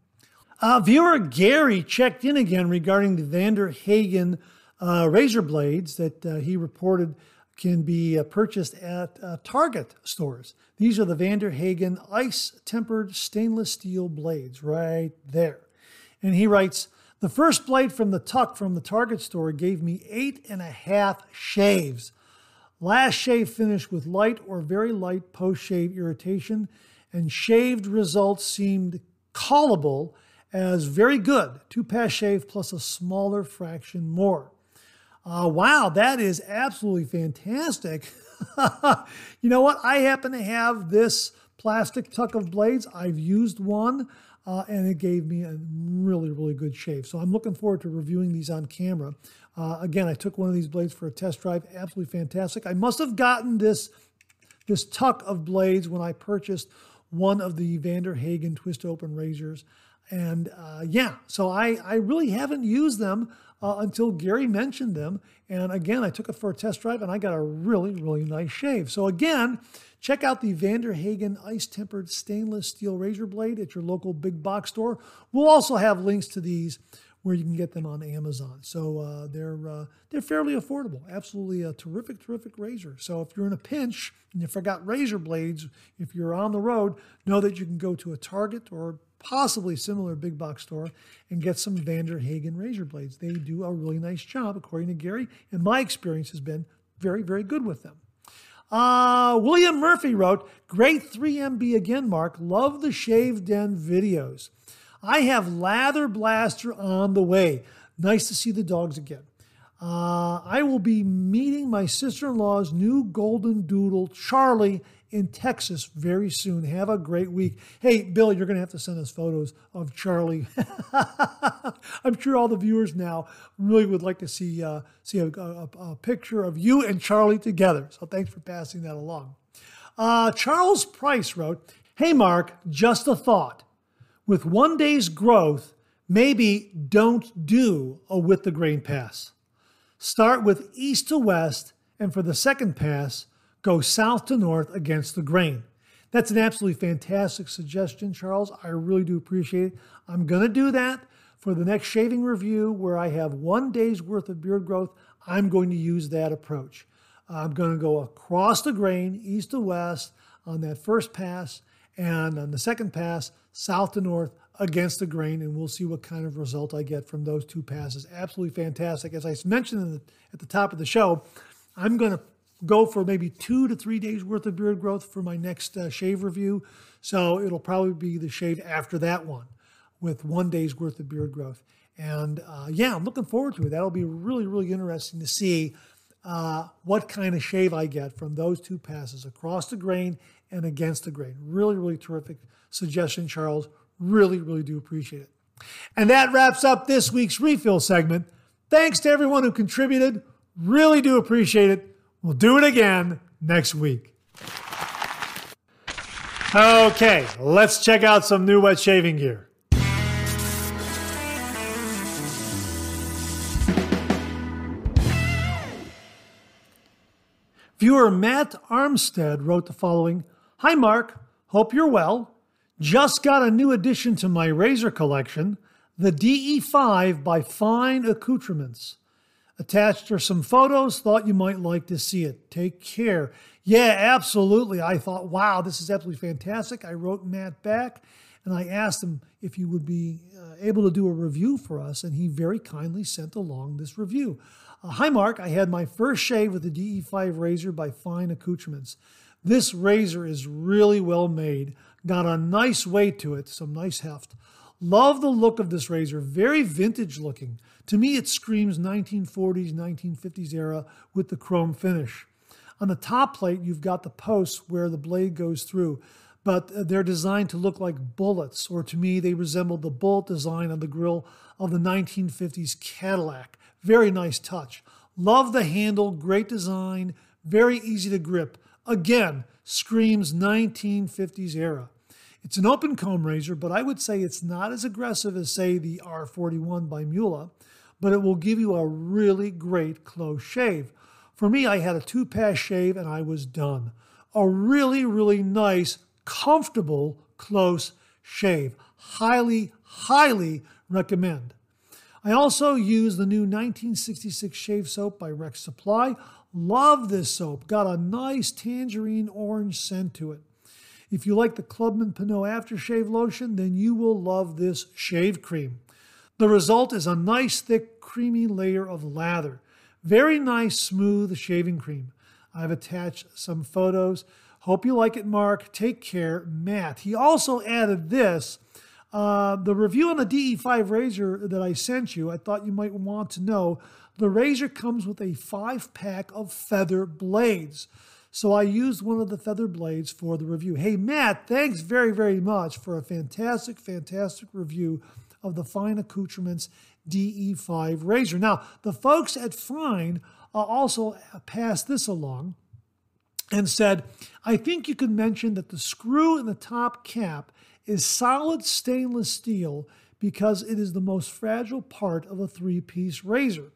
Uh, viewer Gary checked in again regarding the Van Der Hagen uh, razor blades that uh, he reported can be uh, purchased at uh, Target stores. These are the Van Der Hagen ice tempered stainless steel blades right there. And he writes, the first blade from the tuck from the Target store gave me eight and a half shaves. Last shave finished with light or very light post shave irritation, and shaved results seemed callable as very good. Two pass shave plus a smaller fraction more. Uh, wow, that is absolutely fantastic. you know what? I happen to have this plastic tuck of blades. I've used one uh, and it gave me a really, really good shave. So I'm looking forward to reviewing these on camera. Uh, again, I took one of these blades for a test drive. Absolutely fantastic. I must have gotten this, this tuck of blades when I purchased one of the Van Der Hagen twist open razors. And uh, yeah, so I, I really haven't used them uh, until Gary mentioned them. And again, I took it for a test drive and I got a really, really nice shave. So again, check out the Van Der Hagen ice tempered stainless steel razor blade at your local big box store. We'll also have links to these where you can get them on Amazon. So uh, they're uh, they're fairly affordable. Absolutely a terrific, terrific razor. So if you're in a pinch and you forgot razor blades, if you're on the road, know that you can go to a Target or possibly similar big box store and get some Van Der Hagen razor blades. They do a really nice job, according to Gary, and my experience has been very, very good with them. Uh, William Murphy wrote, Great 3MB again, Mark. Love the Shave Den videos. I have Lather Blaster on the way. Nice to see the dogs again. Uh, I will be meeting my sister in law's new golden doodle, Charlie, in Texas very soon. Have a great week. Hey, Bill, you're going to have to send us photos of Charlie. I'm sure all the viewers now really would like to see uh, see a, a, a, picture of you and Charlie together. So thanks for passing that along. Uh, Charles Price wrote, "Hey, Mark, just a thought. With one day's growth, maybe don't do a with the grain pass. Start with east to west, and for the second pass." Go south to north against the grain. That's an absolutely fantastic suggestion, Charles. I really do appreciate it. I'm going to do that for the next shaving review where I have one day's worth of beard growth. I'm going to use that approach. I'm going to go across the grain, east to west, on that first pass, and on the second pass, south to north against the grain, and we'll see what kind of result I get from those two passes. Absolutely fantastic. As I mentioned at the top of the show, I'm going to go for maybe two to three days worth of beard growth for my next uh, shave review. So it'll probably be the shave after that one with one day's worth of beard growth. And uh, yeah, I'm looking forward to it. That'll be really, really interesting to see uh, what kind of shave I get from those two passes across the grain and against the grain. Really, really terrific suggestion, Charles. Really, really do appreciate it. And that wraps up this week's refill segment. Thanks to everyone who contributed. Really do appreciate it. We'll do it again next week. Okay, let's check out some new wet shaving gear. Viewer Matt Armstead wrote the following Hi, Mark. Hope you're well. Just got a new addition to my razor collection, the DE5 by Fine Accoutrements. Attached are some photos. Thought you might like to see it. Take care. Yeah, absolutely. I thought, wow, this is absolutely fantastic. I wrote Matt back and I asked him if he would be uh, able to do a review for us, and he very kindly sent along this review. Uh, Hi, Mark. I had my first shave with the DE5 razor by Fine Accoutrements. This razor is really well made, got a nice weight to it, some nice heft. Love the look of this razor, very vintage looking. To me, it screams 1940s, 1950s era with the chrome finish. On the top plate, you've got the posts where the blade goes through, but uh, they're designed to look like bullets, or to me, they resemble the bullet design on the grill of the 1950s Cadillac. Very nice touch. Love the handle, great design, very easy to grip. Again, screams 1950s era. It's an open comb razor, but I would say it's not as aggressive as, say, the R41 by Mühle, but it will give you a really great close shave. For me, I had a two pass shave and I was done. A really, really nice, comfortable, close shave. Highly, highly recommend. I also use the new 1966 shave soap by Rex Supply. Love this soap. Got a nice tangerine orange scent to it. If you like the Clubman Pinaud aftershave lotion, then you will love this shave cream. The result is a nice, thick, creamy layer of lather. Very nice, smooth shaving cream. I've attached some photos. Hope you like it, Mark. Take care, Matt. He also added this. Uh, the review on the DE5 razor that I sent you, I thought you might want to know. The razor comes with a five pack of feather blades. So I used one of the feather blades for the review. Hey, Matt, thanks very, very much for a fantastic, fantastic review of the Fine Accoutrements DE5 razor. Now, the folks at Fine uh, also passed this along and said, I think you could mention that the screw in the top cap is solid stainless steel because it is the most fragile part of a three piece razor.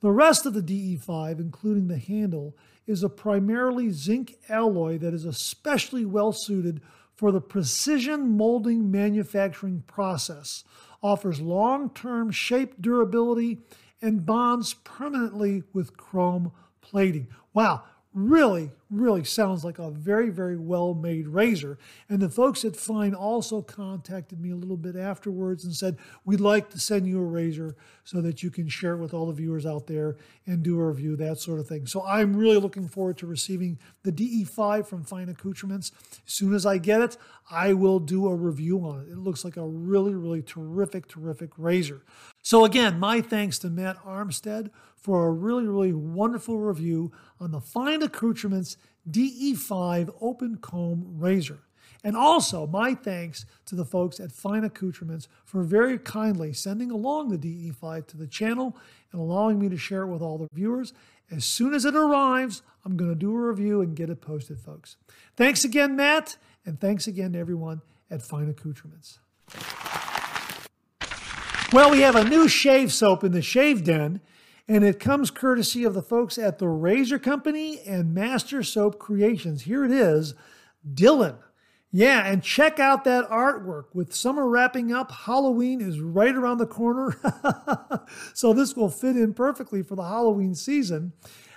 The rest of the DE5, including the handle, is a primarily zinc alloy that is especially well suited for the precision molding manufacturing process, offers long term shape durability, and bonds permanently with chrome plating. Wow, really, really sounds like a very, very well made razor. And the folks at Fine also contacted me a little bit afterwards and said, We'd like to send you a razor so that you can share it with all the viewers out there and do a review, that sort of thing. So I'm really looking forward to receiving the DE5 from Fine Accoutrements. As soon as I get it, I will do a review on it. It looks like a really, really terrific, terrific razor. So, again, my thanks to Matt Armstead for a really, really wonderful review on the Fine Accoutrements DE5 Open Comb Razor. And also, my thanks to the folks at Fine Accoutrements for very kindly sending along the DE5 to the channel and allowing me to share it with all the viewers. As soon as it arrives, I'm going to do a review and get it posted, folks. Thanks again, Matt, and thanks again to everyone at Fine Accoutrements. Well, we have a new shave soap in the Shave Den, and it comes courtesy of the folks at the Razor Company and Master Soap Creations. Here it is, Dylan. Yeah, and check out that artwork. With summer wrapping up, Halloween is right around the corner. so this will fit in perfectly for the Halloween season.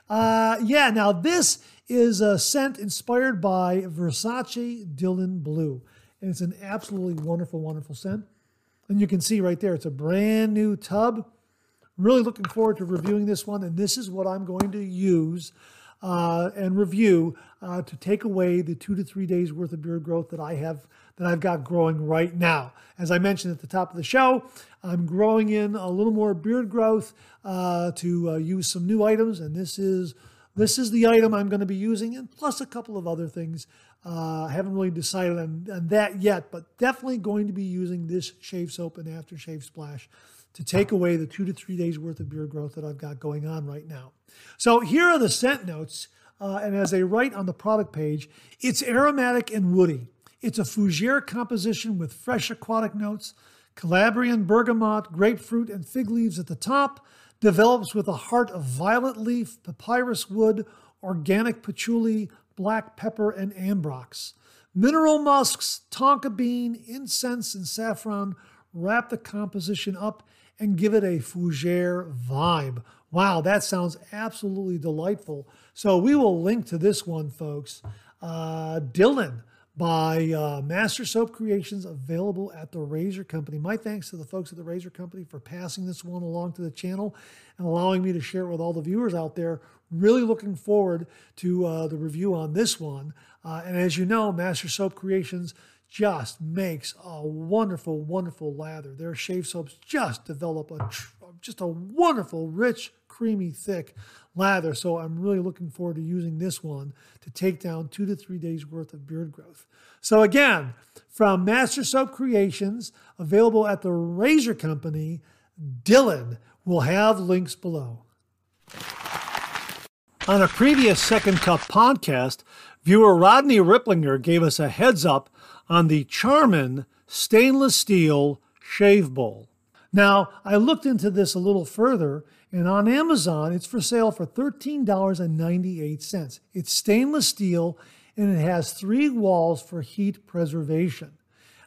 Uh, yeah, now this is a scent inspired by Versace Dylan Blue. And it's an absolutely wonderful, wonderful scent. And you can see right there, it's a brand new tub. Really looking forward to reviewing this one, and this is what I'm going to use uh, and review uh, to take away the two to three days worth of beard growth that I have that I've got growing right now. As I mentioned at the top of the show, I'm growing in a little more beard growth uh, to uh, use some new items, and this is this is the item I'm going to be using, and plus a couple of other things. Uh, I haven't really decided on, on that yet, but definitely going to be using this shave soap and aftershave splash to take away the two to three days worth of beard growth that I've got going on right now. So here are the scent notes. Uh, and as they write on the product page, it's aromatic and woody. It's a fougere composition with fresh aquatic notes, Calabrian bergamot, grapefruit, and fig leaves at the top, develops with a heart of violet leaf, papyrus wood, organic patchouli, black pepper, and ambrox. Mineral musks, tonka bean, incense, and saffron wrap the composition up and give it a fougere vibe. Wow, that sounds absolutely delightful. So we will link to this one, folks. Uh, Dylan by uh, Master Soap Creations, available at the Razor Company. My thanks to the folks at the Razor Company for passing this one along to the channel and allowing me to share it with all the viewers out there. Really looking forward to uh, the review on this one. Uh, and as you know, Master Soap Creations just makes a wonderful, wonderful lather. Their shave soaps just develop a just a wonderful, rich, creamy, thick lather. So I'm really looking forward to using this one to take down two to three days worth of beard growth. So again, from Master Soap Creations, available at the Razor Company, Dylan will have links below. On a previous Second Cup podcast, viewer Rodney Ripplinger gave us a heads up on the Charmman stainless steel shave bowl. Now, I looked into this a little further, and on Amazon, it's for sale for $13.98. It's stainless steel, and it has three walls for heat preservation.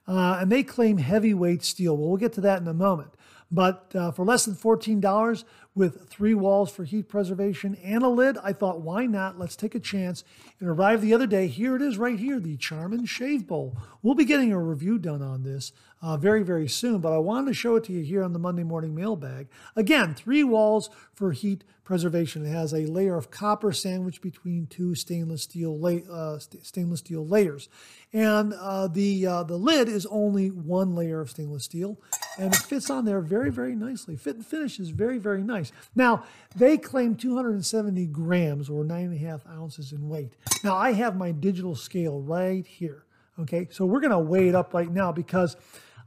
Uh, and they claim heavyweight steel. Well, we'll get to that in a moment. But uh, for less than $14 with three walls for heat preservation and a lid, I thought, why not? Let's take a chance. It arrived the other day. Here it is right here, the Charmman Shave Bowl. We'll be getting a review done on this uh, very, very soon, but I wanted to show it to you here on the Monday Morning Mailbag. Again, three walls for heat preservation. It has a layer of copper sandwiched between two stainless steel, la- uh, st- stainless steel layers. And uh, the, uh, the lid is only one layer of stainless steel, and it fits on there very, very nicely. Fit and finish is very, very nice. Now, they claim 270 grams or nine and a half ounces in weight. Now, I have my digital scale right here. Okay, so we're going to weigh it up right now because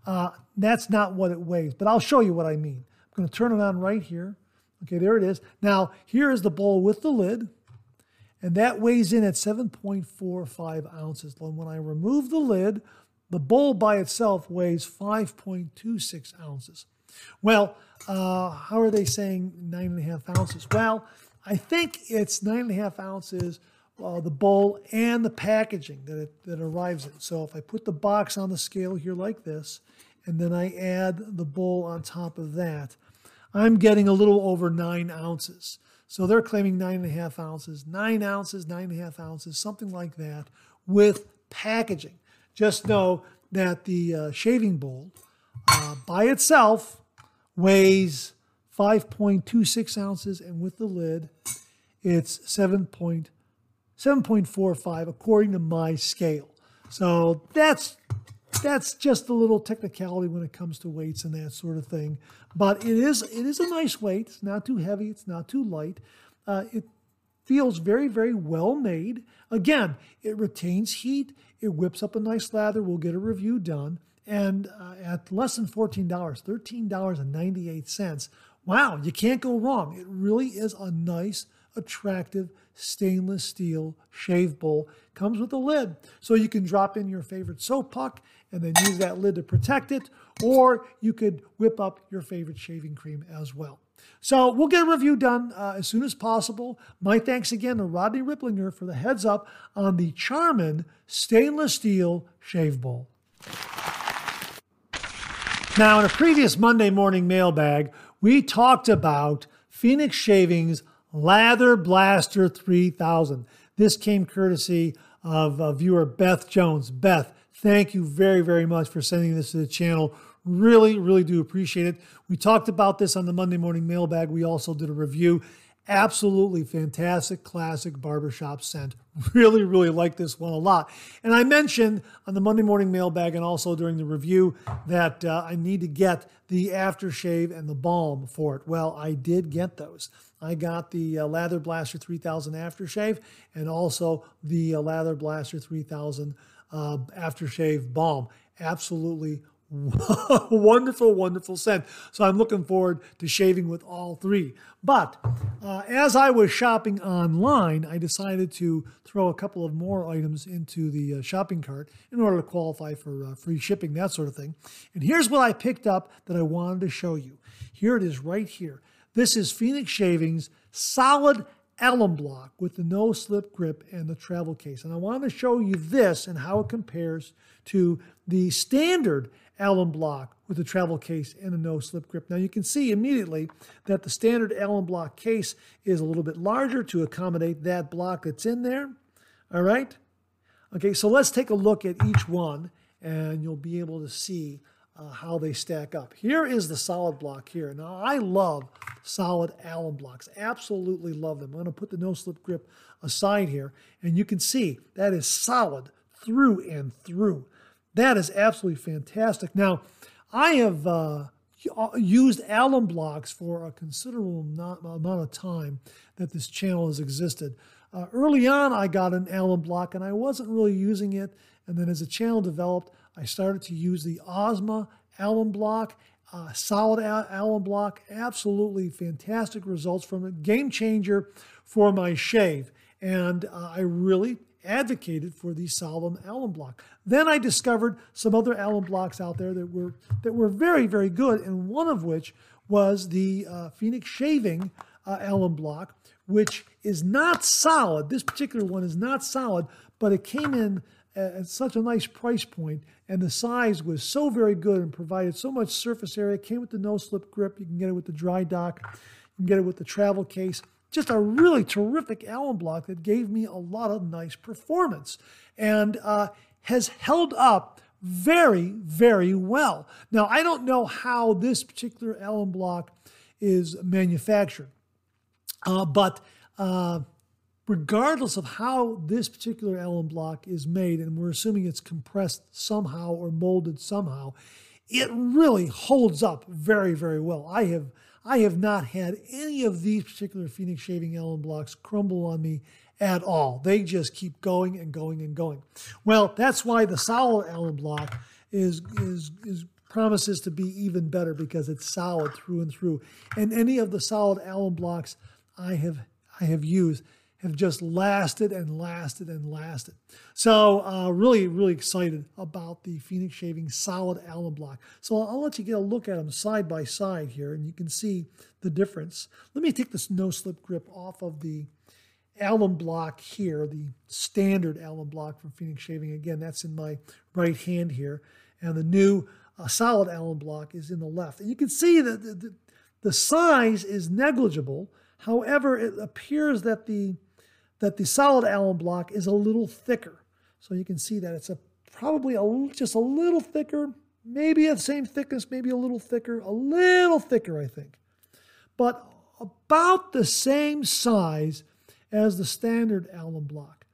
uh, that's not what it weighs, but I'll show you what I mean. I'm going to turn it on right here. Okay, there it is. Now, here is the bowl with the lid, and that weighs in at 7.45 ounces. And when I remove the lid, The bowl by itself weighs 5.26 ounces. Well, uh, how are they saying nine and a half ounces? Well, I think it's nine and a half ounces, uh, the bowl and the packaging that it that arrives in. So if I put the box on the scale here like this, and then I add the bowl on top of that, I'm getting a little over nine ounces. So they're claiming nine and a half ounces, nine ounces, nine and a half ounces, something like that, with packaging. Just know that the uh, shaving bowl uh, by itself weighs 5.26 ounces, and with the lid, it's 7.7.45 according to my scale. So that's that's just a little technicality when it comes to weights and that sort of thing. But it is it is a nice weight. It's not too heavy. It's not too light. Uh, it feels very very well made. Again, it retains heat. It whips up a nice lather. We'll get a review done. And uh, at less than $14, $13.98, wow, you can't go wrong. It really is a nice, attractive stainless steel shave bowl. Comes with a lid, so you can drop in your favorite soap puck and then use that lid to protect it, or you could whip up your favorite shaving cream as well. So we'll get a review done uh, as soon as possible. My thanks again to Rodney Ripplinger for the heads up on the Charmman stainless steel shave bowl. Now, in a previous Monday morning mailbag, we talked about Phoenix Shaving's Lather Blaster 3000. This came courtesy of uh, viewer Beth Jones. Beth, thank you very, very much for sending this to the channel. Really, really do appreciate it. We talked about this on the Monday morning mailbag. We also did a review. Absolutely fantastic, classic barbershop scent. Really, really like this one a lot. And I mentioned on the Monday morning mailbag and also during the review that uh, I need to get the aftershave and the balm for it. Well, I did get those. I got the uh, Lather Blaster 3000 aftershave and also the uh, Lather Blaster 3000 uh, aftershave balm. Absolutely wonderful, wonderful scent. So I'm looking forward to shaving with all three. But uh, as I was shopping online, I decided to throw a couple of more items into the uh, shopping cart in order to qualify for uh, free shipping, that sort of thing. And here's what I picked up that I wanted to show you. Here it is right here. This is Phoenix Shavings Solid alum block with the no slip grip and the travel case. And I want to show you this and how it compares to the standard alum block with the travel case and a no slip grip. Now you can see immediately that the standard alum block case is a little bit larger to accommodate that block that's in there. All right. Okay, so let's take a look at each one and you'll be able to see uh, how they stack up. Here is the solid block here. Now I love solid alum blocks. Absolutely love them. I'm going to put the no slip grip aside here and you can see that is solid through and through. That is absolutely fantastic. Now, I have uh, used alum blocks for a considerable amount of time that this channel has existed. Uh, early on, I got an alum block and I wasn't really using it. And then as the channel developed, I started to use the Osma alum block, uh, solid alum block. Absolutely fantastic results from it. Game changer for my shave. And uh, I really advocated for the Solomon alum block. Then I discovered some other alum blocks out there that were that were very very good, and one of which was the uh, Phoenix Shaving uh, alum block, which is not solid. This particular one is not solid, but it came in at such a nice price point, and the size was so very good and provided so much surface area. It came with the no slip grip. You can get it with the dry dock. You can get it with the travel case just a really terrific alum block that gave me a lot of nice performance and uh, has held up very, very well. Now, I don't know how this particular alum block is manufactured, uh, but uh, regardless of how this particular alum block is made, and we're assuming it's compressed somehow or molded somehow, it really holds up very, very well. I have I have not had any of these particular Phoenix shaving alum blocks crumble on me at all. They just keep going and going and going. Well, that's why the solid alum block is is is promises to be even better because it's solid through and through. And any of the solid alum blocks I have I have used have just lasted and lasted and lasted. So uh, really, really excited about the Phoenix Shaving Solid Alum Block. So I'll, I'll let you get a look at them side by side here, and you can see the difference. Let me take this no-slip grip off of the alum block here, the standard alum block from Phoenix Shaving. Again, that's in my right hand here. And the new uh, solid alum block is in the left. And you can see that the, the, the size is negligible. However, it appears that the that the solid alum block is a little thicker. So you can see that it's a probably a, just a little thicker, maybe the same thickness, maybe a little thicker, a little thicker, I think. But about the same size as the standard alum block.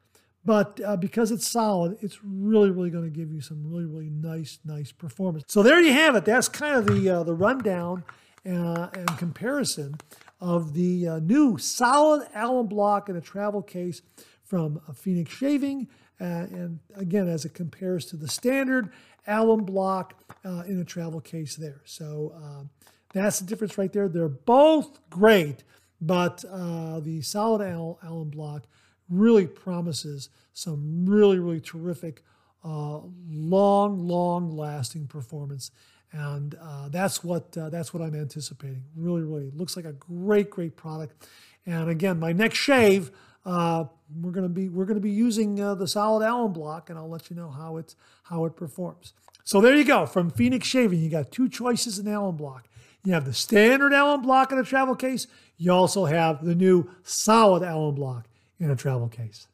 But uh, because it's solid, it's really, really going to give you some really, really nice, nice performance. So there you have it. That's kind of the uh, the rundown uh, and comparison of the uh, new solid alum block in a travel case from Phoenix Shaving. Uh, and again, as it compares to the standard alum block uh, in a travel case there. So that's the difference right there. They're both great, but uh, the solid al- alum block really promises some really, really terrific, uh, long, long lasting performance. And uh, that's what uh, that's what I'm anticipating. Really, really looks like a great, great product. And again, my next shave, uh, we're gonna be we're gonna be using uh, the solid alum block, and I'll let you know how it's how it performs. So there you go. From Phoenix Shaving, you got two choices in alum block. You have the standard alum block in a travel case. You also have the new solid alum block in a travel case.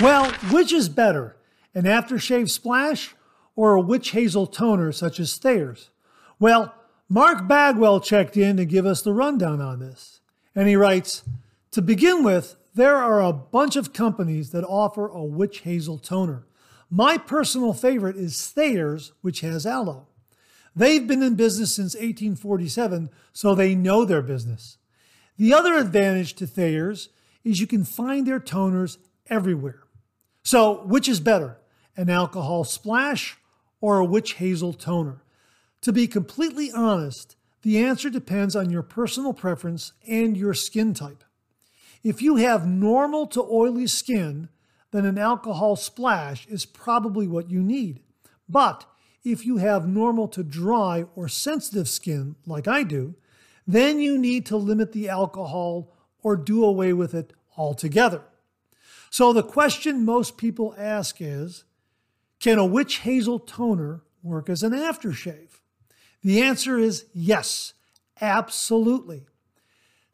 Well, which is better, an aftershave splash or a witch hazel toner such as Thayers? Well, Mark Bagwell checked in to give us the rundown on this. And he writes To begin with, there are a bunch of companies that offer a witch hazel toner. My personal favorite is Thayers, which has aloe. They've been in business since 1847, so they know their business. The other advantage to Thayers is you can find their toners everywhere. So, which is better, an alcohol splash or a witch hazel toner? To be completely honest, the answer depends on your personal preference and your skin type. If you have normal to oily skin, then an alcohol splash is probably what you need. But if you have normal to dry or sensitive skin, like I do, then you need to limit the alcohol or do away with it altogether. So the question most people ask is Can a witch hazel toner work as an aftershave? The answer is yes, absolutely.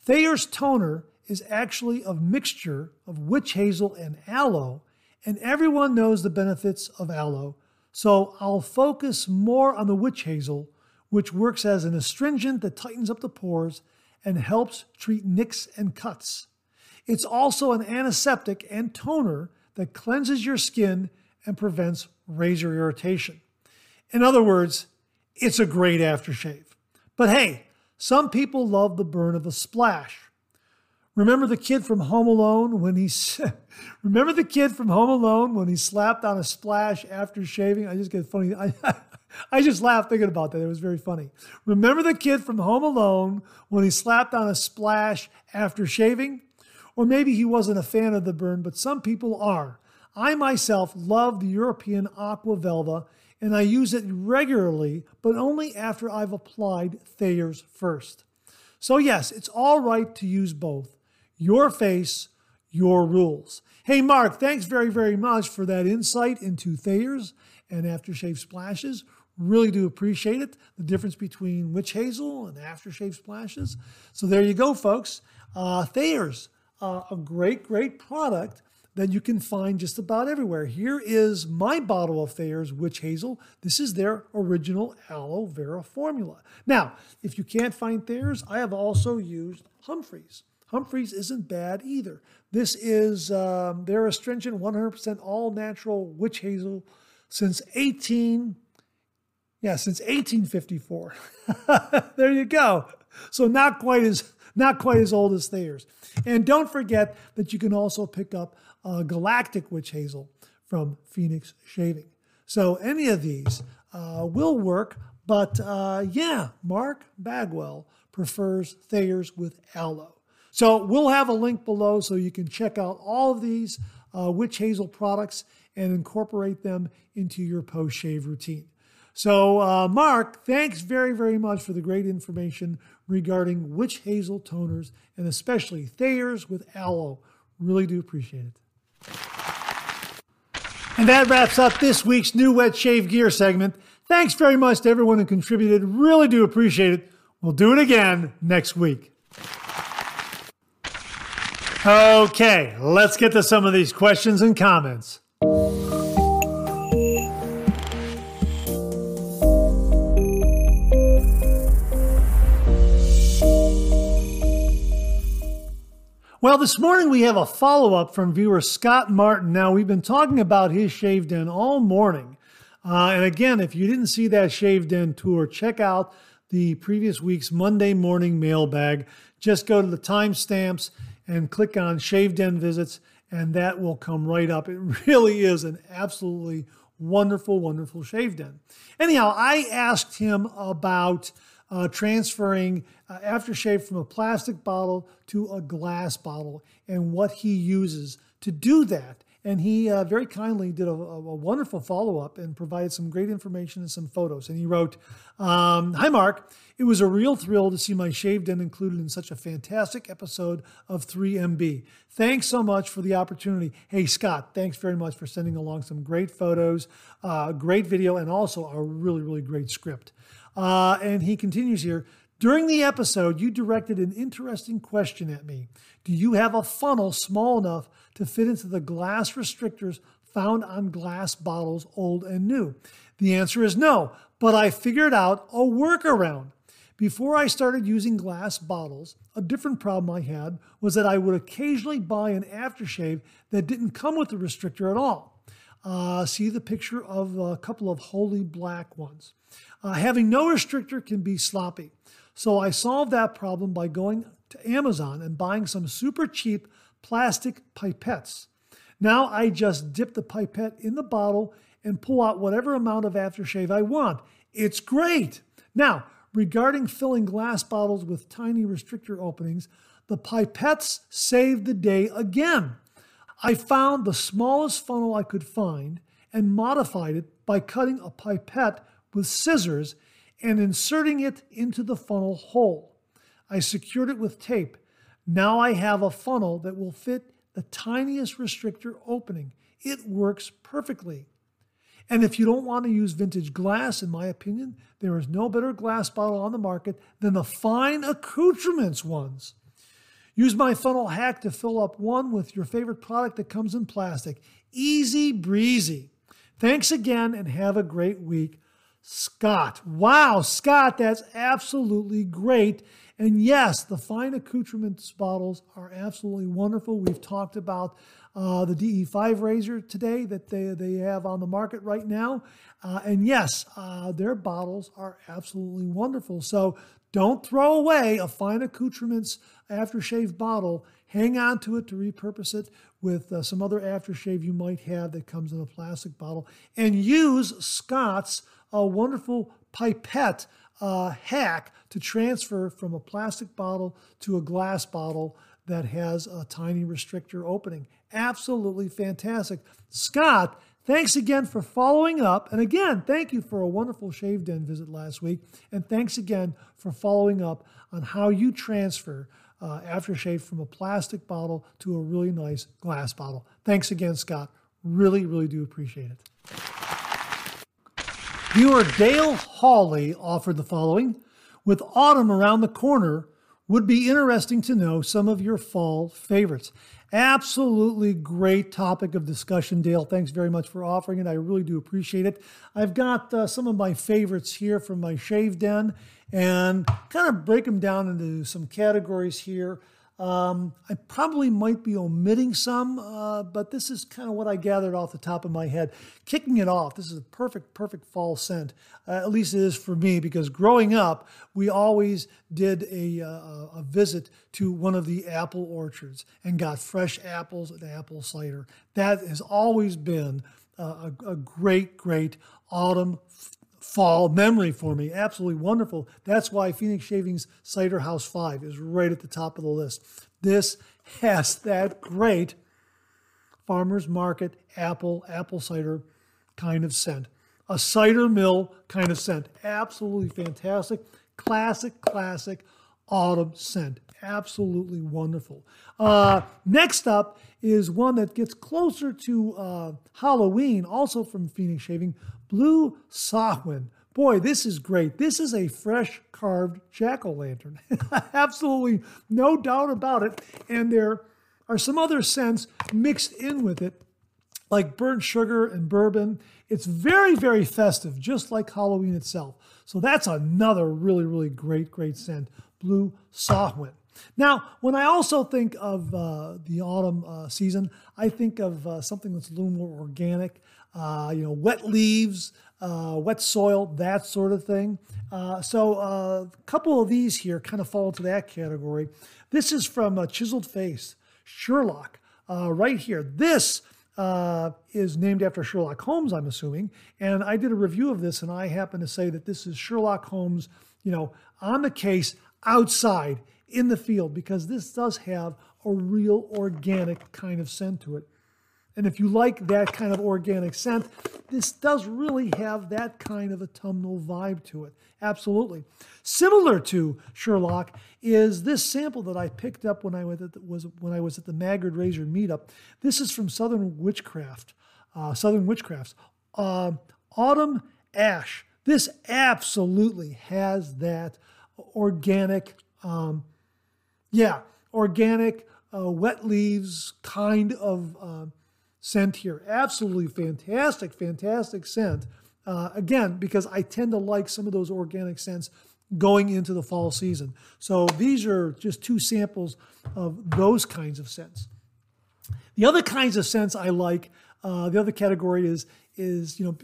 Thayers toner is actually a mixture of witch hazel and aloe, and everyone knows the benefits of aloe so I'll focus more on the witch hazel, which works as an astringent that tightens up the pores and helps treat nicks and cuts. It's also an antiseptic and toner that cleanses your skin and prevents razor irritation. In other words, it's a great aftershave. But hey, some people love the burn of a splash. Remember the kid from Home Alone when he remember the kid from Home Alone when he slapped on a splash after shaving? I just get funny. I, I just laughed thinking about that. It was very funny. Remember the kid from Home Alone when he slapped on a splash after shaving? Or maybe he wasn't a fan of the burn, but some people are. I myself love the European Aqua Velva and I use it regularly, but only after I've applied Thayers first. So, yes, it's all right to use both. Your face, your rules. Hey, Mark, thanks very, very much for that insight into Thayers and aftershave splashes. Really do appreciate it. The difference between witch hazel and aftershave splashes. So there you go, folks. Uh, Thayers, uh, a great, great product that you can find just about everywhere. Here is my bottle of Thayers Witch Hazel. This is their original aloe vera formula. Now, if you can't find Thayers, I have also used Humphreys. Humphreys isn't bad either. This is um, their astringent 100% all natural witch hazel since 18 yeah, since 1854. there you go. So not quite as not quite as old as Thayers. And don't forget that you can also pick up a Galactic Witch Hazel from Phoenix Shaving. So any of these uh, will work, but uh, yeah, Mark Bagwell prefers Thayers with aloe. So we'll have a link below so you can check out all of these uh, witch hazel products and incorporate them into your post shave routine. So, uh, Mark, thanks very, very much for the great information regarding witch hazel toners and especially Thayers with aloe. Really do appreciate it. And that wraps up this week's new Wet Shave Gear segment. Thanks very much to everyone who contributed. Really do appreciate it. We'll do it again next week. Okay, let's get to some of these questions and comments. Well, this morning we have a follow up from viewer Scott Martin. Now, we've been talking about his shave den all morning. Uh, and again, if you didn't see that shave den tour, check out the previous week's Monday morning mailbag. Just go to the timestamps and click on shave den visits, and that will come right up. It really is an absolutely wonderful, wonderful shave den. Anyhow, I asked him about uh, transferring uh, aftershave from a plastic bottle to a glass bottle and what he uses to do that. And he uh, very kindly did a, a wonderful follow up and provided some great information and some photos. And he wrote, um, Hi, Mark. It was a real thrill to see my shave den included in such a fantastic episode of 3MB. Thanks so much for the opportunity. Hey, Scott, thanks very much for sending along some great photos, uh, great video, and also a really, really great script. Uh, and he continues here During the episode, you directed an interesting question at me. Do you have a funnel small enough to fit into the glass restrictors found on glass bottles, old and new? The answer is no, but I figured out a workaround. Before I started using glass bottles, a different problem I had was that I would occasionally buy an aftershave that didn't come with the restrictor at all. Uh, see the picture of a couple of holy black ones. Uh, having no restrictor can be sloppy. So I solved that problem by going to Amazon and buying some super cheap plastic pipettes. Now I just dip the pipette in the bottle and pull out whatever amount of aftershave I want. It's great. Now, regarding filling glass bottles with tiny restrictor openings, the pipettes saved the day again. I found the smallest funnel I could find and modified it by cutting a pipette with scissors and inserting it into the funnel hole. I secured it with tape. Now I have a funnel that will fit the tiniest restrictor opening. It works perfectly. And if you don't want to use vintage glass, in my opinion, there is no better glass bottle on the market than the fine accoutrements ones. Use my funnel hack to fill up one with your favorite product that comes in plastic. Easy breezy. Thanks again and have a great week. Scott. Wow, Scott, that's absolutely great. And yes, the fine accoutrements bottles are absolutely wonderful. We've talked about uh, the DE5 razor today that they, they have on the market right now. Uh, and yes, uh, their bottles are absolutely wonderful. So don't throw away a fine accoutrements aftershave bottle. Hang on to it to repurpose it with uh, some other aftershave you might have that comes in a plastic bottle. And use Scott's a wonderful pipette uh, hack to transfer from a plastic bottle to a glass bottle that has a tiny restrictor opening. Absolutely fantastic. Scott, thanks again for following up. And again, thank you for a wonderful Shave Den visit last week. And thanks again for following up on how you transfer uh, aftershave from a plastic bottle to a really nice glass bottle. Thanks again, Scott. Really, really do appreciate it. Viewer Dale Hawley offered the following With autumn around the corner, would be interesting to know some of your fall favorites. Absolutely great topic of discussion, Dale. Thanks very much for offering it. I really do appreciate it. I've got uh, some of my favorites here from my shave den and kind of break them down into some categories here. Um, I probably might be omitting some, uh, but this is kind of what I gathered off the top of my head. Kicking it off, this is a perfect, perfect fall scent. Uh, at least it is for me, because growing up, we always did a, uh, a visit to one of the apple orchards and got fresh apples and apple cider. That has always been a, a great, great autumn fall memory for me. Absolutely wonderful. That's why Phoenix Shavings Cider House 5 is right at the top of the list. This has that great farmer's market apple, apple cider kind of scent. A cider mill kind of scent. Absolutely fantastic. Classic, classic autumn scent. Absolutely wonderful. Uh, next up is one that gets closer to uh, Halloween, also from Phoenix Shaving, Blue Samhain. Boy, this is great. This is a fresh carved jack o' lantern. Absolutely no doubt about it. And there are some other scents mixed in with it, like burnt sugar and bourbon. It's very, very festive, just like Halloween itself. So that's another really, really great, great scent. Blue Samhain. Now, when I also think of uh, the autumn uh, season, I think of uh, something that's a little more organic, uh, you know, wet leaves, uh, wet soil, that sort of thing. Uh, so a couple of these here kind of fall into that category. This is from Chiseled Face, Sherlock, right here. This is named after Sherlock Holmes, I'm assuming. And I did a review of this, and I happen to say that this is Sherlock Holmes, you know, on the case outside in the field because this does have a real organic kind of scent to it. And if you like that kind of organic scent, this does really have that kind of autumnal vibe to it. Absolutely. Similar to Sherlock is this sample that I picked up when I was at the, was when I was at the Maggard Razor meetup. This is from Southern Witchcraft, uh, Southern Witchcrafts, uh, Autumn Ash. This absolutely has that organic um, yeah, organic, uh, wet leaves kind of uh, scent here. Absolutely fantastic, fantastic scent. Uh, again, because I tend to like some of those organic scents going into the fall season. So these are just two samples of those kinds of scents. The other kinds of scents I like, uh, the other category is is you know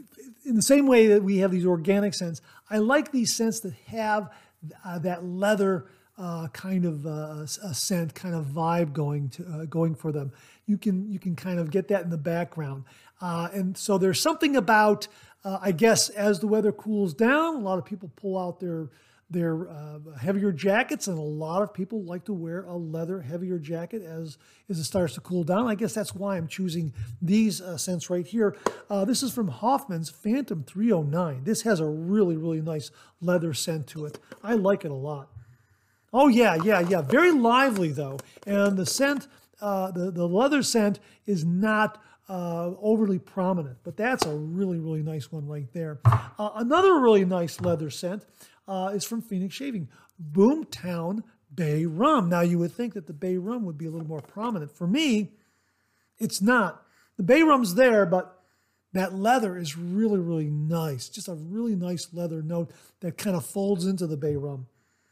in the same way that we have these organic scents, I like these scents that have uh, that leather uh, kind of uh, a scent, kind of vibe going to uh, going for them. You can you can kind of get that in the background, uh, and so there's something about uh, I guess as the weather cools down, a lot of people pull out their their uh, heavier jackets, and a lot of people like to wear a leather heavier jacket as as it starts to cool down. I guess that's why I'm choosing these scents right here. this is from Hoffman's Phantom 309. This has a really really nice leather scent to it. I like it a lot. Oh yeah, yeah, yeah. Very lively though, and the scent, uh, the the leather scent is not uh, overly prominent, but that's a really really nice one right there. Uh, another really nice leather scent uh, is from Phoenix Shaving, Boomtown Bay Rum. Now you would think that the Bay Rum would be a little more prominent. For me, it's not. The Bay Rum's there, but that leather is really really nice. Just a really nice leather note that kind of folds into the Bay Rum.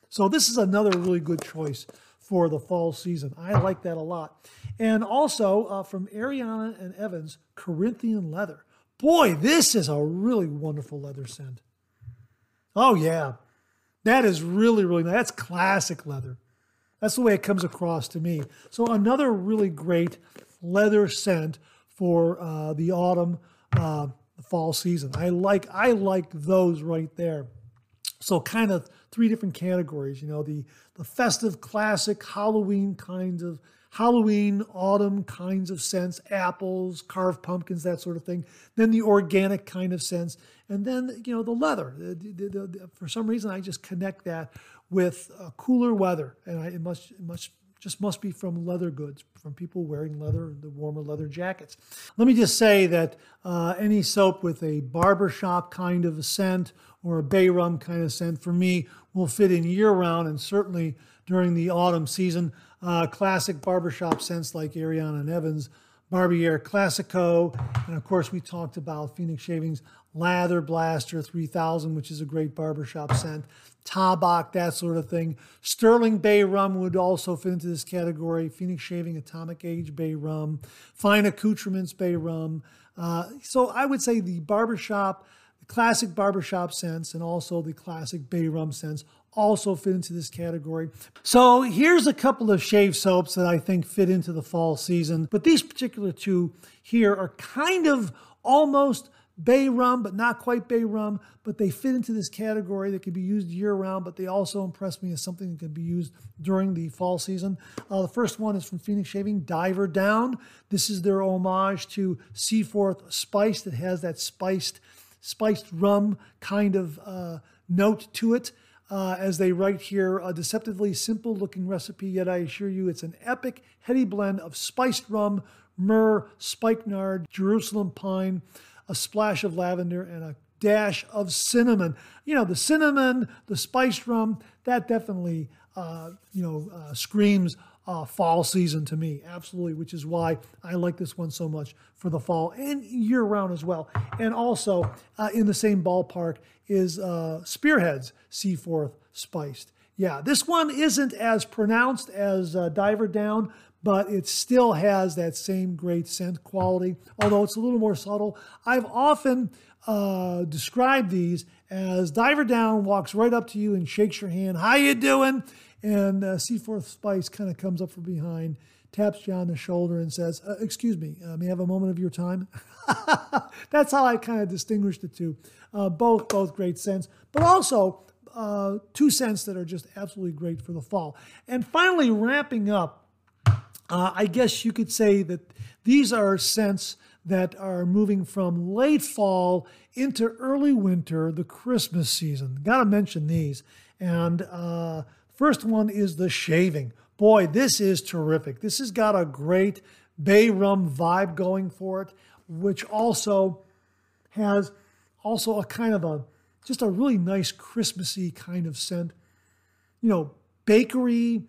So this is another really good choice for the fall season. I like that a lot. And also uh, from Ariana and Evans, Corinthian leather. Boy, this is a really wonderful leather scent. Oh yeah, that is really really nice. that's classic leather. That's the way it comes across to me. So another really great leather scent for uh, the autumn, uh, the fall season. I like I like those right there. So kind of three different categories. You know, the the festive, classic Halloween kinds of Halloween, autumn kinds of scents, apples, carved pumpkins, that sort of thing. Then the organic kind of scents, and then you know the leather. The, the, the, for some reason, I just connect that with uh, cooler weather, and I, it must it must just must be from leather goods, from people wearing leather, the warmer leather jackets. Let me just say that uh, any soap with a barbershop kind of a scent or a bay rum kind of scent for me will fit in year round and certainly during the autumn season. Uh, classic barbershop scents like Ariana and Evans, Barbier Classico, and of course we talked about Phoenix Shavings Lather Blaster 3000, which is a great barbershop scent. Tabak, that sort of thing. Sterling Bay Rum would also fit into this category. Phoenix Shaving Atomic Age Bay Rum. Fine Accoutrements Bay Rum. Uh, so I would say the barbershop, classic barbershop scents, and also the classic Bay Rum scents also fit into this category. So here's a couple of shave soaps that I think fit into the fall season. But these particular two here are kind of almost bay rum, but not quite bay rum, but they fit into this category that can be used year round, but they also impress me as something that can be used during the fall season. Uh, the first one is from Phoenix Shaving, Diver Down. This is their homage to Seaforth Spice that has that spiced, spiced rum kind of uh, note to it. Uh, as they write here, a deceptively simple looking recipe, yet I assure you it's an epic, heady blend of spiced rum, myrrh, spikenard, Jerusalem pine, a splash of lavender, and a dash of cinnamon. You know, the cinnamon, the spiced rum, that definitely, uh, you know, uh, screams uh, fall season to me, absolutely, which is why I like this one so much for the fall and year round as well. And also uh, in the same ballpark is uh, Spearheads Seaforth Spiced. Yeah, this one isn't as pronounced as uh, Diver Down, but it still has that same great scent quality, although it's a little more subtle. I've often uh, described these as Diver Down walks right up to you and shakes your hand. How you doing? And uh, Seaforth Spice kind of comes up from behind, taps you on the shoulder, and says, uh, "Excuse me, uh, may I have a moment of your time?" That's how I kind of distinguish the two. Uh, both, both great scents, but also uh, two scents that are just absolutely great for the fall. And finally, wrapping up, uh, I guess you could say that these are scents that are moving from late fall into early winter, the Christmas season. Got to mention these. And First one is the shaving. Boy, this is terrific. This has got a great bay rum vibe going for it, which also has also a kind of a just a really nice Christmassy kind of scent. You know, bakery,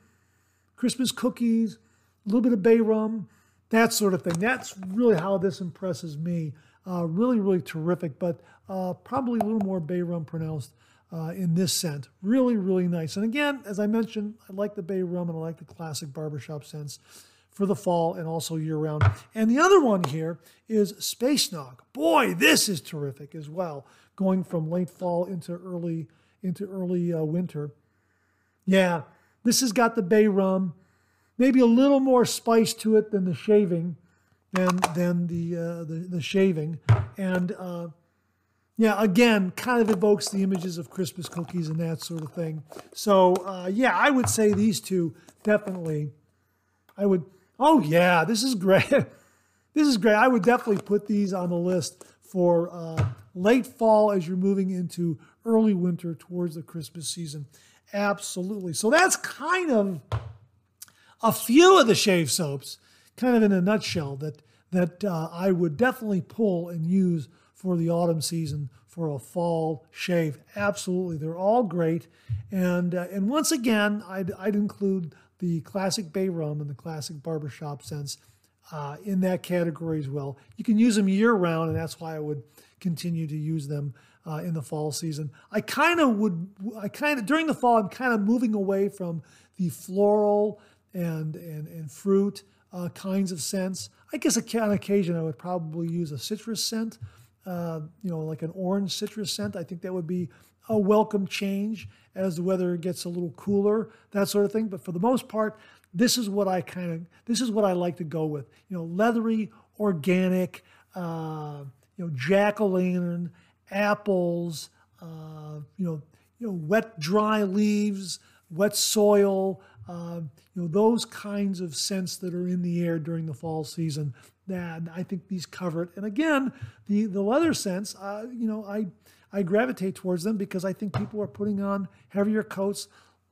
Christmas cookies, a little bit of bay rum, that sort of thing. That's really how this impresses me. Uh, really, really terrific, but uh, probably a little more bay rum pronounced uh, in this scent. Really, really nice. And again, as I mentioned, I like the bay rum and I like the classic barbershop scents for the fall and also year round. And the other one here is Space Nog. Boy, this is terrific as well, going from late fall into early into early uh, winter. Yeah, this has got the bay rum, maybe a little more spice to it than the shaving, than than the uh, the, the shaving, and uh, yeah, again, kind of evokes the images of Christmas cookies and that sort of thing. So, uh, yeah, I would say these two definitely. I would, oh, yeah, this is great. this is great. I would definitely put these on the list for uh, late fall as you're moving into early winter towards the Christmas season. Absolutely. So, that's kind of a few of the shave soaps, kind of in a nutshell, that, that uh, I would definitely pull and use for the autumn season for a fall shave. Absolutely, they're all great. And uh, and once again, I'd, I'd include the classic bay rum and the classic barbershop scents uh, in that category as well. You can use them year round, and that's why I would continue to use them uh, in the fall season. I kind of would, I kind of during the fall, I'm kind of moving away from the floral and and and fruit uh, kinds of scents. I guess on occasion I would probably use a citrus scent uh, you know, like an orange citrus scent. I think that would be a welcome change as the weather gets a little cooler, that sort of thing. But for the most part, this is what I kind of this is what I like to go with. You know, leathery, organic, uh, you know, jack o' lantern, apples, uh, you know, you know, wet dry leaves, wet soil. Uh, you know, those kinds of scents that are in the air during the fall season that I think these cover it. And again, the the leather scents, uh, you know, I I gravitate towards them because I think people are putting on heavier coats,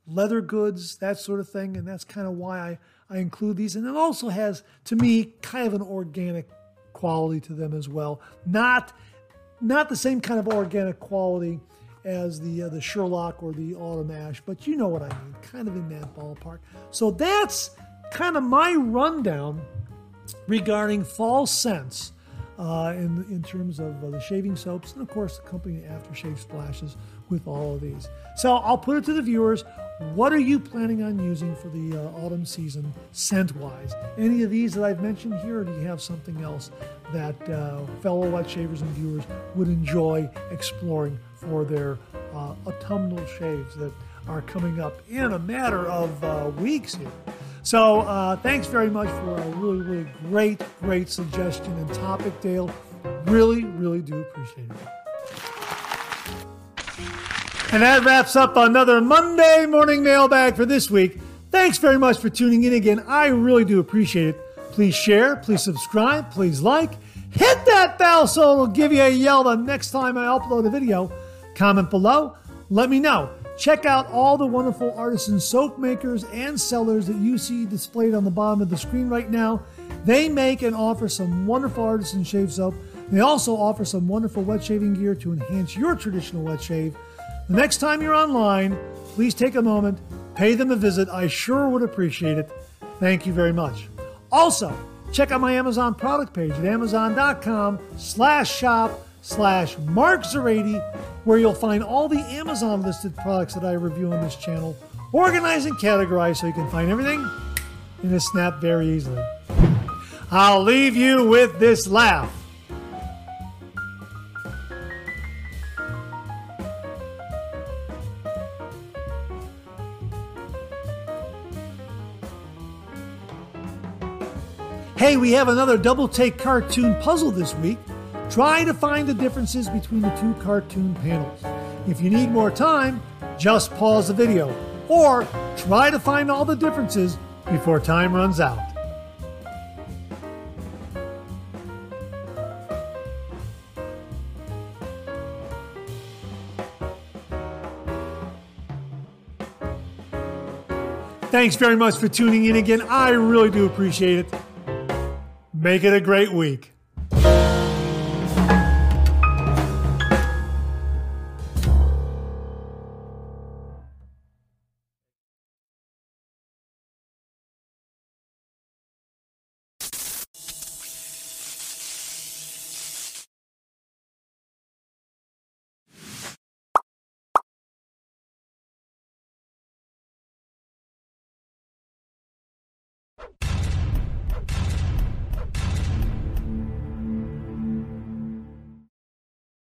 leather goods, that sort of thing, and that's kind of why I I include these. And it also has, to me, kind of an organic quality to them as well. Not not the same kind of organic quality as the uh, the Sherlock or the Autumn Ash, but you know what I mean, kind of in that ballpark. So that's kind of my rundown regarding fall scents uh, in, in terms of uh, the shaving soaps and, of course, the accompanying aftershave splashes with all of these. So I'll put it to the viewers. What are you planning on using for the uh, autumn season scent wise? Any of these that I've mentioned here, or do you have something else that uh, fellow wet shavers and viewers would enjoy exploring for their uh, autumnal shaves that are coming up in a matter of uh, weeks here? So uh, thanks very much for a really, really great, great suggestion and topic, Dale. Really, really do appreciate it. And that wraps up another Monday morning mailbag for this week. Thanks very much for tuning in again. I really do appreciate it. Please share, please subscribe, please like. Hit that bell so it'll give you a yell the next time I upload a video. Comment below. Let me know. Check out all the wonderful artisan soap makers and sellers that you see displayed on the bottom of the screen right now. They make and offer some wonderful artisan shave soap. They also offer some wonderful wet shaving gear to enhance your traditional wet shave. The next time you're online, please take a moment, pay them a visit. I sure would appreciate it. Thank you very much. Also, check out my Amazon product page at amazon.com slash shop slash Mark Zerady, where you'll find all the Amazon listed products that I review on this channel, organized and categorized so you can find everything in a snap very easily. I'll leave you with this laugh. Hey, we have another double take cartoon puzzle this week. Try to find the differences between the two cartoon panels. If you need more time, just pause the video or try to find all the differences before time runs out. Thanks very much for tuning in again. I really do appreciate it. Make it a great week.